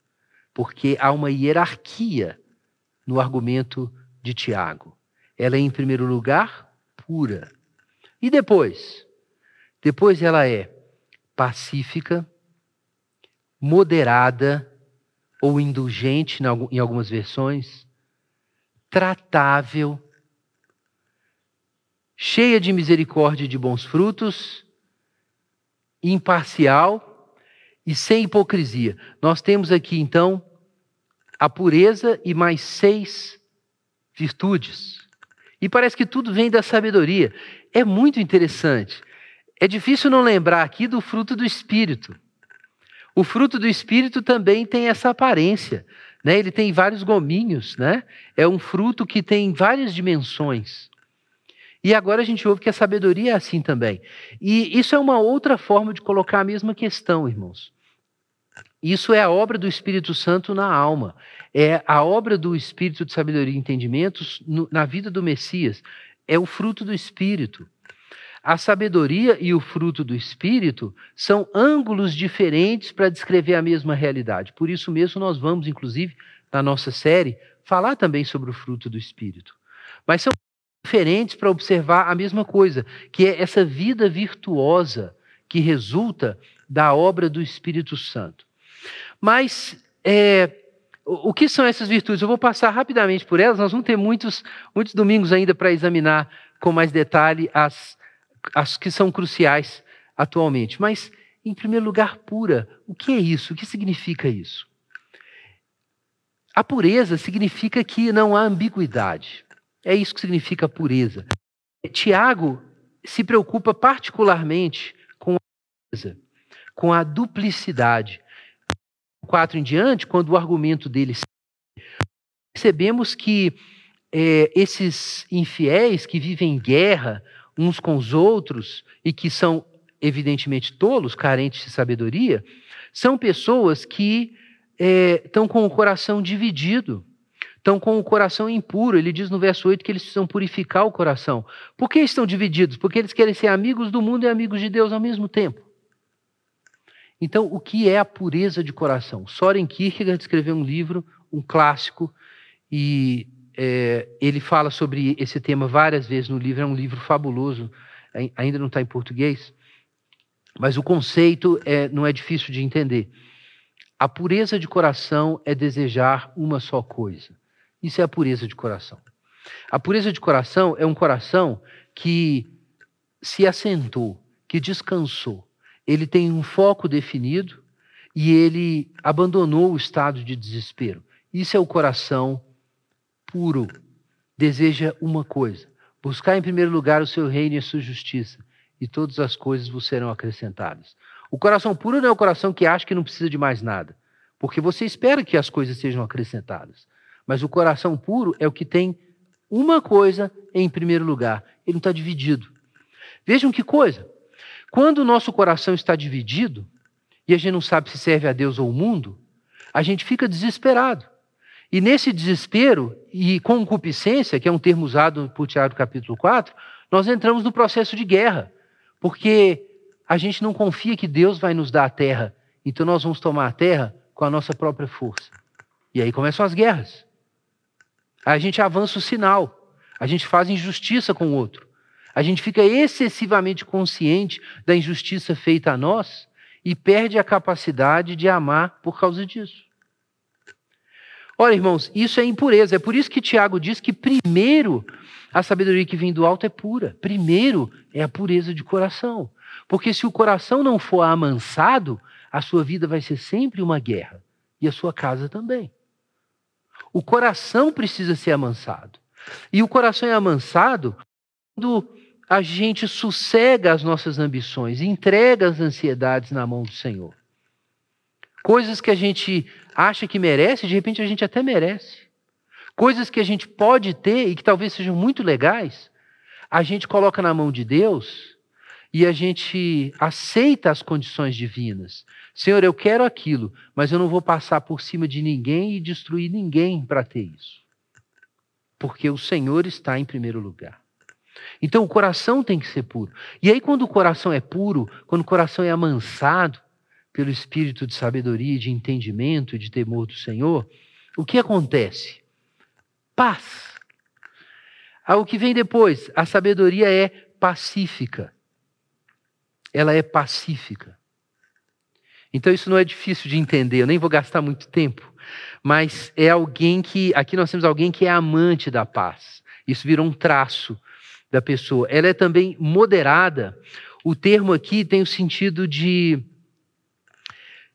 Porque há uma hierarquia no argumento de Tiago. Ela é, em primeiro lugar, pura. E depois? Depois ela é pacífica, moderada ou indulgente em algumas versões, tratável, cheia de misericórdia e de bons frutos, imparcial e sem hipocrisia. Nós temos aqui então a pureza e mais seis virtudes. E parece que tudo vem da sabedoria. É muito interessante. É difícil não lembrar aqui do fruto do Espírito. O fruto do Espírito também tem essa aparência. Né? Ele tem vários gominhos. Né? É um fruto que tem várias dimensões. E agora a gente ouve que a sabedoria é assim também. E isso é uma outra forma de colocar a mesma questão, irmãos. Isso é a obra do Espírito Santo na alma. É a obra do Espírito de sabedoria e entendimentos na vida do Messias. É o fruto do Espírito. A sabedoria e o fruto do Espírito são ângulos diferentes para descrever a mesma realidade. Por isso mesmo, nós vamos, inclusive, na nossa série, falar também sobre o fruto do Espírito. Mas são diferentes para observar a mesma coisa, que é essa vida virtuosa que resulta da obra do Espírito Santo. Mas é, o que são essas virtudes? Eu vou passar rapidamente por elas, nós vamos ter muitos, muitos domingos ainda para examinar com mais detalhe as, as que são cruciais atualmente. Mas, em primeiro lugar, pura. O que é isso? O que significa isso? A pureza significa que não há ambiguidade. É isso que significa pureza. Tiago se preocupa particularmente com a pureza, com a duplicidade. Quatro em diante, quando o argumento dele percebemos que é, esses infiéis que vivem em guerra uns com os outros e que são evidentemente tolos, carentes de sabedoria, são pessoas que é, estão com o coração dividido estão com o coração impuro. Ele diz no verso 8 que eles precisam purificar o coração. Por que estão divididos? Porque eles querem ser amigos do mundo e amigos de Deus ao mesmo tempo. Então, o que é a pureza de coração? Soren Kierkegaard escreveu um livro, um clássico, e é, ele fala sobre esse tema várias vezes no livro. É um livro fabuloso, ainda não está em português, mas o conceito é, não é difícil de entender. A pureza de coração é desejar uma só coisa. Isso é a pureza de coração. A pureza de coração é um coração que se assentou, que descansou. Ele tem um foco definido e ele abandonou o estado de desespero. Isso é o coração puro. Deseja uma coisa: buscar em primeiro lugar o seu reino e a sua justiça, e todas as coisas vos serão acrescentadas. O coração puro não é o coração que acha que não precisa de mais nada porque você espera que as coisas sejam acrescentadas. Mas o coração puro é o que tem uma coisa em primeiro lugar. Ele não está dividido. Vejam que coisa. Quando o nosso coração está dividido, e a gente não sabe se serve a Deus ou o mundo, a gente fica desesperado. E nesse desespero e concupiscência, que é um termo usado por Tiago capítulo 4, nós entramos no processo de guerra, porque a gente não confia que Deus vai nos dar a terra, então nós vamos tomar a terra com a nossa própria força. E aí começam as guerras. Aí a gente avança o sinal, a gente faz injustiça com o outro, a gente fica excessivamente consciente da injustiça feita a nós e perde a capacidade de amar por causa disso. Olha, irmãos, isso é impureza. É por isso que Tiago diz que primeiro a sabedoria que vem do alto é pura. Primeiro é a pureza de coração. Porque se o coração não for amansado, a sua vida vai ser sempre uma guerra. E a sua casa também. O coração precisa ser amansado. E o coração é amansado quando a gente sossega as nossas ambições, entrega as ansiedades na mão do Senhor. Coisas que a gente acha que merece, de repente a gente até merece. Coisas que a gente pode ter e que talvez sejam muito legais, a gente coloca na mão de Deus e a gente aceita as condições divinas. Senhor, eu quero aquilo, mas eu não vou passar por cima de ninguém e destruir ninguém para ter isso. Porque o Senhor está em primeiro lugar. Então o coração tem que ser puro. E aí, quando o coração é puro, quando o coração é amansado pelo espírito de sabedoria, de entendimento de temor do Senhor, o que acontece? Paz. Ah, o que vem depois? A sabedoria é pacífica. Ela é pacífica. Então isso não é difícil de entender, eu nem vou gastar muito tempo. Mas é alguém que. Aqui nós temos alguém que é amante da paz. Isso virou um traço da pessoa. Ela é também moderada. O termo aqui tem o sentido de.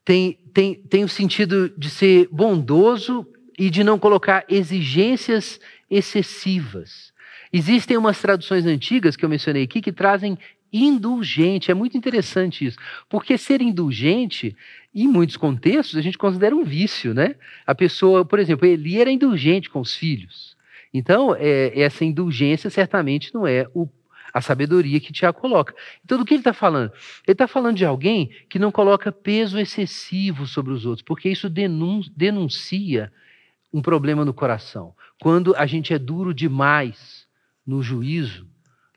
Tem, tem, tem o sentido de ser bondoso e de não colocar exigências excessivas. Existem umas traduções antigas que eu mencionei aqui que trazem indulgente. É muito interessante isso, porque ser indulgente, em muitos contextos, a gente considera um vício, né? A pessoa, por exemplo, Eli era indulgente com os filhos. Então, é, essa indulgência certamente não é o, a sabedoria que Tiago coloca. Então, do que ele está falando? Ele está falando de alguém que não coloca peso excessivo sobre os outros, porque isso denuncia um problema no coração. Quando a gente é duro demais no juízo,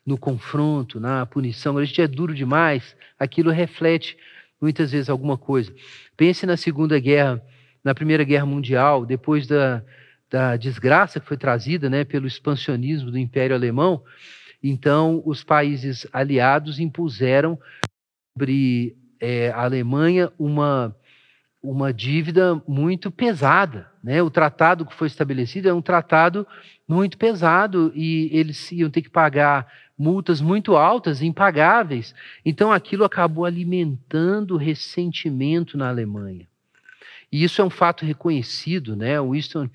no confronto, na punição, a gente é duro demais, aquilo reflete muitas vezes alguma coisa. Pense na Segunda Guerra, na Primeira Guerra Mundial, depois da, da desgraça que foi trazida né, pelo expansionismo do Império Alemão, então os países aliados impuseram sobre é, a Alemanha uma, uma dívida muito pesada. Né? O tratado que foi estabelecido é um tratado muito pesado e eles iam ter que pagar multas muito altas, impagáveis. Então aquilo acabou alimentando ressentimento na Alemanha. E isso é um fato reconhecido, né? O Winston,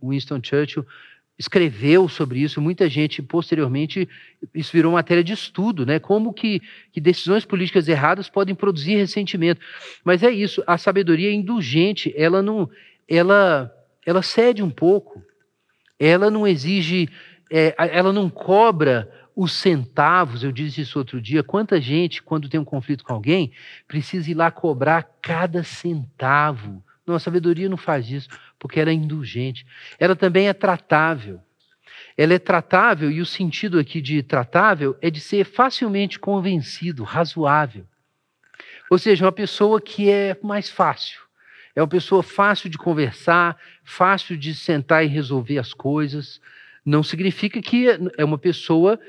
o Winston Churchill escreveu sobre isso, muita gente posteriormente, isso virou matéria de estudo, né? Como que, que decisões políticas erradas podem produzir ressentimento. Mas é isso, a sabedoria indulgente, ela não, ela, ela cede um pouco, ela não exige, é, ela não cobra os centavos, eu disse isso outro dia, quanta gente, quando tem um conflito com alguém, precisa ir lá cobrar cada centavo. Não, a sabedoria não faz isso, porque ela é indulgente. Ela também é tratável. Ela é tratável, e o sentido aqui de tratável é de ser facilmente convencido, razoável. Ou seja, uma pessoa que é mais fácil. É uma pessoa fácil de conversar, fácil de sentar e resolver as coisas. Não significa que é uma pessoa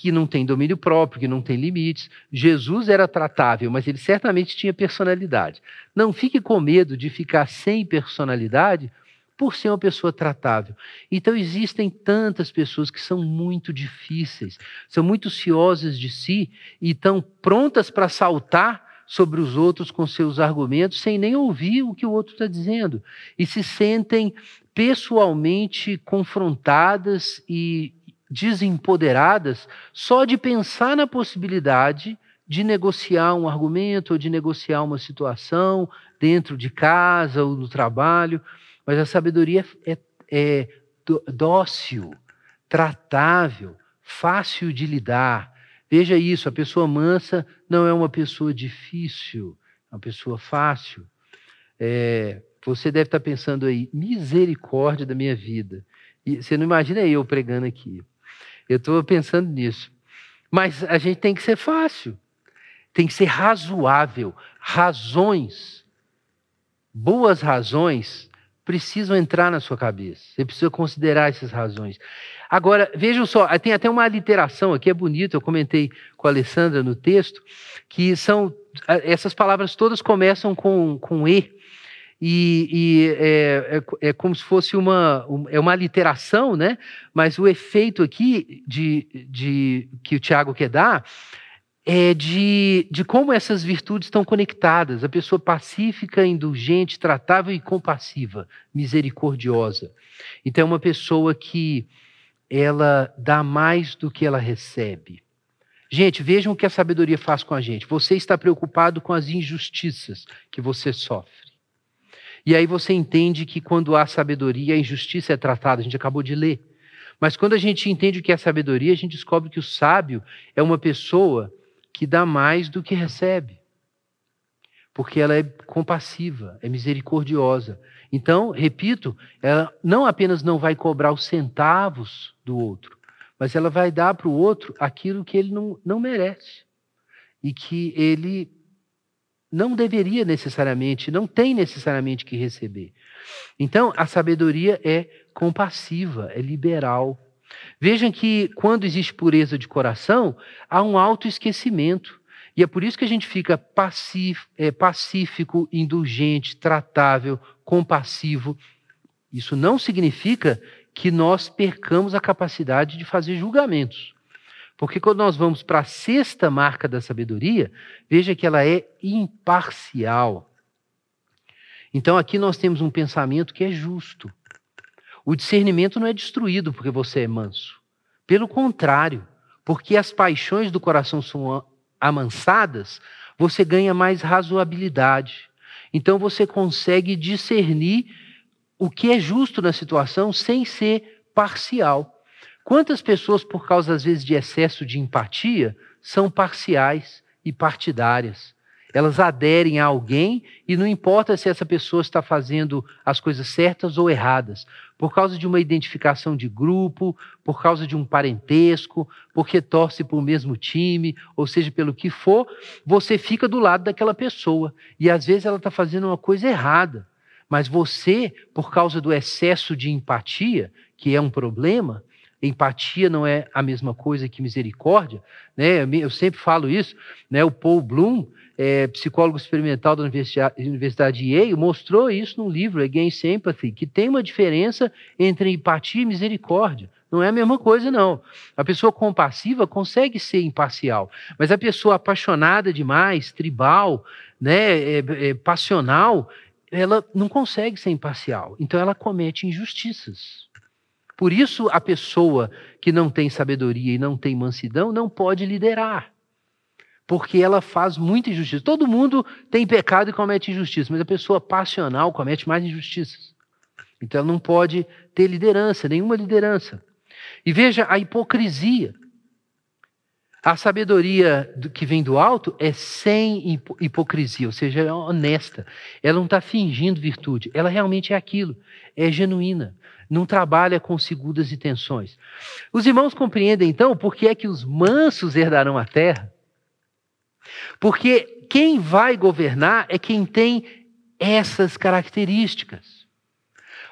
que não tem domínio próprio, que não tem limites. Jesus era tratável, mas ele certamente tinha personalidade. Não fique com medo de ficar sem personalidade por ser uma pessoa tratável. Então existem tantas pessoas que são muito difíceis, são muito ciosas de si e estão prontas para saltar sobre os outros com seus argumentos sem nem ouvir o que o outro está dizendo e se sentem pessoalmente confrontadas e desempoderadas só de pensar na possibilidade de negociar um argumento ou de negociar uma situação, dentro de casa ou no trabalho, mas a sabedoria é, é dócil, tratável, fácil de lidar. Veja isso, a pessoa mansa não é uma pessoa difícil, é uma pessoa fácil. É, você deve estar pensando aí, misericórdia da minha vida. E você não imagina eu pregando aqui. Eu estou pensando nisso. Mas a gente tem que ser fácil, tem que ser razoável. Razões, boas razões, precisam entrar na sua cabeça. Você precisa considerar essas razões. Agora, vejam só, tem até uma literação aqui, é bonito, eu comentei com a Alessandra no texto, que são, essas palavras todas começam com, com E, e, e é, é, é, como se fosse uma, é uma literação, né? mas o efeito aqui de, de, que o Tiago quer dar é de, de como essas virtudes estão conectadas. A pessoa pacífica, indulgente, tratável e compassiva, misericordiosa. Então, é uma pessoa que ela dá mais do que ela recebe. Gente, vejam o que a sabedoria faz com a gente. Você está preocupado com as injustiças que você sofre. E aí você entende que quando há sabedoria, a injustiça é tratada, a gente acabou de ler. Mas quando a gente entende o que é sabedoria, a gente descobre que o sábio é uma pessoa que dá mais do que recebe. Porque ela é compassiva, é misericordiosa. Então, repito, ela não apenas não vai cobrar os centavos do outro, mas ela vai dar para o outro aquilo que ele não, não merece. E que ele não deveria necessariamente, não tem necessariamente que receber. Então, a sabedoria é compassiva, é liberal. Vejam que quando existe pureza de coração, há um autoesquecimento. E é por isso que a gente fica é, pacífico, indulgente, tratável, compassivo. Isso não significa que nós percamos a capacidade de fazer julgamentos. Porque quando nós vamos para a sexta marca da sabedoria, veja que ela é imparcial. Então aqui nós temos um pensamento que é justo. O discernimento não é destruído porque você é manso. Pelo contrário, porque as paixões do coração são amansadas, você ganha mais razoabilidade. Então você consegue discernir o que é justo na situação sem ser parcial. Quantas pessoas, por causa, às vezes, de excesso de empatia, são parciais e partidárias? Elas aderem a alguém e não importa se essa pessoa está fazendo as coisas certas ou erradas, por causa de uma identificação de grupo, por causa de um parentesco, porque torce para o mesmo time, ou seja, pelo que for, você fica do lado daquela pessoa. E às vezes ela está fazendo uma coisa errada, mas você, por causa do excesso de empatia, que é um problema, empatia não é a mesma coisa que misericórdia, né? Eu sempre falo isso, né? O Paul Bloom, é, psicólogo experimental da Universidade de Yale, mostrou isso no livro Against Empathy, que tem uma diferença entre empatia e misericórdia. Não é a mesma coisa, não. A pessoa compassiva consegue ser imparcial, mas a pessoa apaixonada demais, tribal, né, é, é, passional, ela não consegue ser imparcial. Então ela comete injustiças. Por isso, a pessoa que não tem sabedoria e não tem mansidão não pode liderar. Porque ela faz muita injustiça. Todo mundo tem pecado e comete injustiça, mas a pessoa passional comete mais injustiças. Então, ela não pode ter liderança, nenhuma liderança. E veja a hipocrisia. A sabedoria que vem do alto é sem hipocrisia, ou seja, é honesta. Ela não está fingindo virtude, ela realmente é aquilo, é genuína não trabalha com segundas intenções. Os irmãos compreendem então por que é que os mansos herdarão a terra? Porque quem vai governar é quem tem essas características.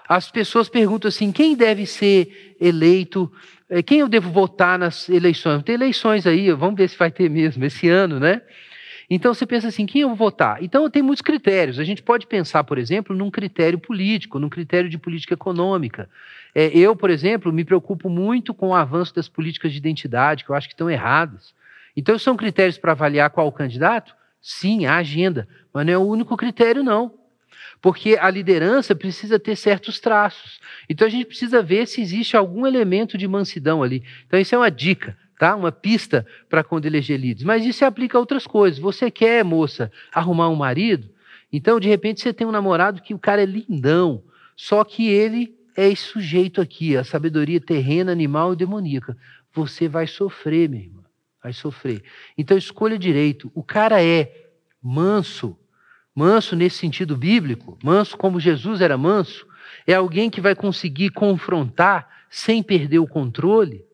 As pessoas perguntam assim: quem deve ser eleito? Eh, quem eu devo votar nas eleições? Tem eleições aí, vamos ver se vai ter mesmo esse ano, né? Então você pensa assim, quem eu vou votar? Então tem muitos critérios. A gente pode pensar, por exemplo, num critério político, num critério de política econômica. É, eu, por exemplo, me preocupo muito com o avanço das políticas de identidade, que eu acho que estão erradas. Então são critérios para avaliar qual o candidato? Sim, a agenda, mas não é o único critério, não. Porque a liderança precisa ter certos traços. Então a gente precisa ver se existe algum elemento de mansidão ali. Então, isso é uma dica tá? Uma pista para quando eleger líderes. Mas isso se aplica a outras coisas. Você quer, moça, arrumar um marido? Então, de repente, você tem um namorado que o cara é lindão, só que ele é esse sujeito aqui, a sabedoria terrena, animal e demoníaca. Você vai sofrer, minha irmã, vai sofrer. Então, escolha direito. O cara é manso, manso nesse sentido bíblico, manso como Jesus era manso, é alguém que vai conseguir confrontar sem perder o controle,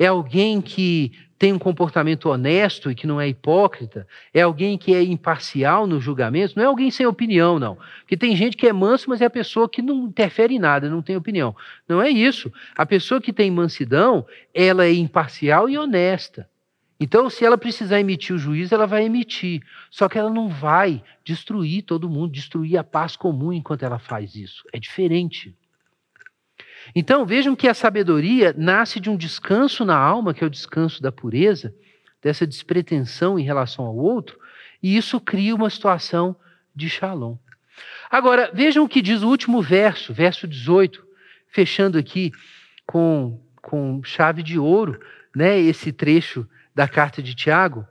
é alguém que tem um comportamento honesto e que não é hipócrita, é alguém que é imparcial no julgamento, não é alguém sem opinião, não. Porque tem gente que é manso, mas é a pessoa que não interfere em nada, não tem opinião. Não é isso. A pessoa que tem mansidão, ela é imparcial e honesta. Então, se ela precisar emitir o juízo, ela vai emitir. Só que ela não vai destruir todo mundo, destruir a paz comum enquanto ela faz isso. É diferente. Então, vejam que a sabedoria nasce de um descanso na alma, que é o descanso da pureza, dessa despretensão em relação ao outro, e isso cria uma situação de shalom. Agora, vejam o que diz o último verso, verso 18, fechando aqui com, com chave de ouro, né, esse trecho da carta de Tiago.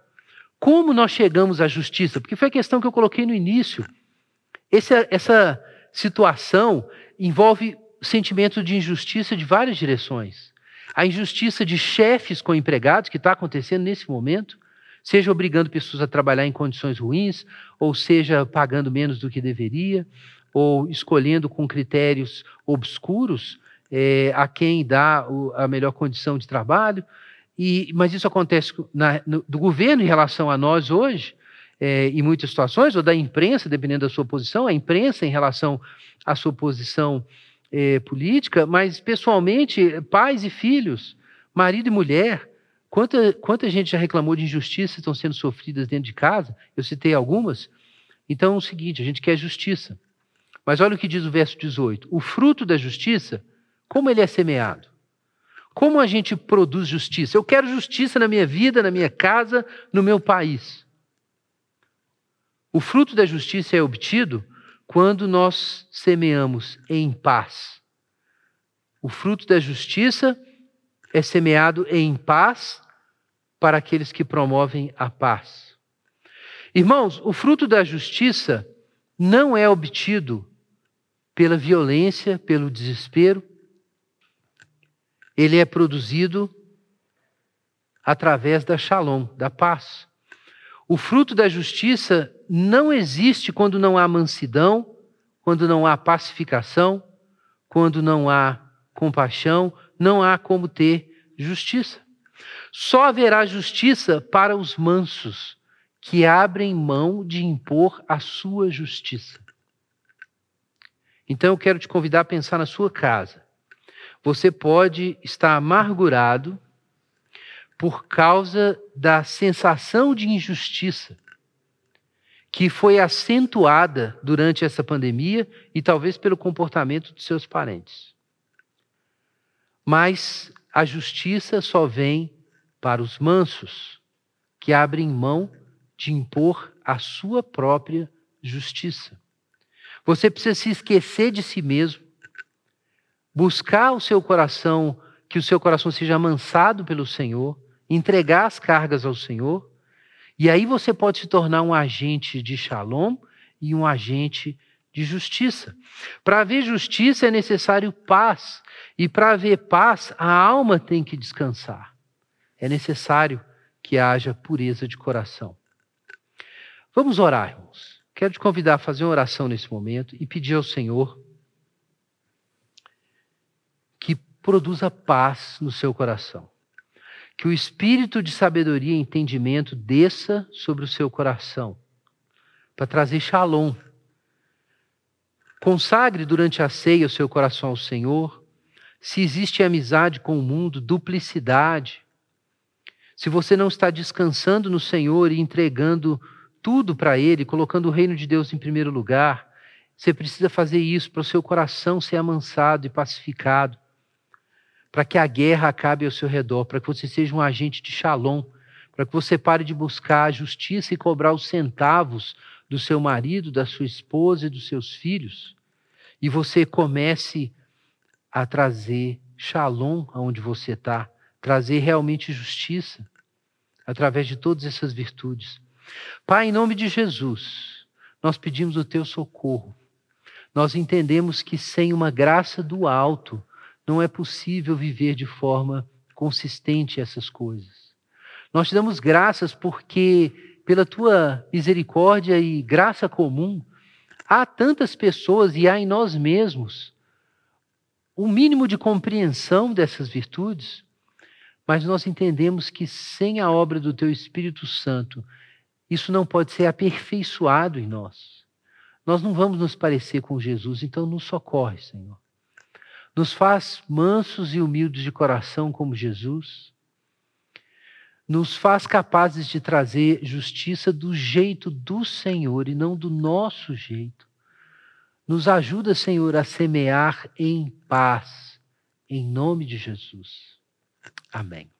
Como nós chegamos à justiça? Porque foi a questão que eu coloquei no início. Esse, essa situação envolve sentimento de injustiça de várias direções. A injustiça de chefes com empregados, que está acontecendo nesse momento, seja obrigando pessoas a trabalhar em condições ruins, ou seja pagando menos do que deveria, ou escolhendo com critérios obscuros é, a quem dá o, a melhor condição de trabalho. E, mas isso acontece na, no, do governo em relação a nós hoje, é, em muitas situações, ou da imprensa, dependendo da sua posição, a imprensa em relação à sua posição é, política, mas pessoalmente, pais e filhos, marido e mulher. Quanta, quanta gente já reclamou de injustiças estão sendo sofridas dentro de casa? Eu citei algumas. Então é o seguinte: a gente quer justiça. Mas olha o que diz o verso 18: o fruto da justiça, como ele é semeado? Como a gente produz justiça? Eu quero justiça na minha vida, na minha casa, no meu país. O fruto da justiça é obtido quando nós semeamos em paz. O fruto da justiça é semeado em paz para aqueles que promovem a paz. Irmãos, o fruto da justiça não é obtido pela violência, pelo desespero. Ele é produzido através da shalom, da paz. O fruto da justiça não existe quando não há mansidão, quando não há pacificação, quando não há compaixão, não há como ter justiça. Só haverá justiça para os mansos, que abrem mão de impor a sua justiça. Então eu quero te convidar a pensar na sua casa. Você pode estar amargurado por causa da sensação de injustiça que foi acentuada durante essa pandemia e talvez pelo comportamento dos seus parentes. Mas a justiça só vem para os mansos, que abrem mão de impor a sua própria justiça. Você precisa se esquecer de si mesmo, buscar o seu coração, que o seu coração seja amansado pelo Senhor, entregar as cargas ao Senhor e aí você pode se tornar um agente de shalom e um agente de justiça. Para haver justiça é necessário paz, e para haver paz, a alma tem que descansar. É necessário que haja pureza de coração. Vamos orar, irmãos. Quero te convidar a fazer uma oração nesse momento e pedir ao Senhor que produza paz no seu coração que o espírito de sabedoria e entendimento desça sobre o seu coração, para trazer shalom. Consagre durante a ceia o seu coração ao Senhor. Se existe amizade com o mundo, duplicidade. Se você não está descansando no Senhor e entregando tudo para Ele, colocando o reino de Deus em primeiro lugar, você precisa fazer isso para o seu coração ser amansado e pacificado para que a guerra acabe ao seu redor, para que você seja um agente de shalom, para que você pare de buscar a justiça e cobrar os centavos do seu marido, da sua esposa e dos seus filhos, e você comece a trazer shalom aonde você está, trazer realmente justiça através de todas essas virtudes. Pai, em nome de Jesus, nós pedimos o teu socorro. Nós entendemos que sem uma graça do alto não é possível viver de forma consistente essas coisas. Nós te damos graças porque, pela tua misericórdia e graça comum, há tantas pessoas e há em nós mesmos o um mínimo de compreensão dessas virtudes, mas nós entendemos que sem a obra do teu Espírito Santo, isso não pode ser aperfeiçoado em nós. Nós não vamos nos parecer com Jesus, então nos socorre, Senhor. Nos faz mansos e humildes de coração como Jesus. Nos faz capazes de trazer justiça do jeito do Senhor e não do nosso jeito. Nos ajuda, Senhor, a semear em paz, em nome de Jesus. Amém.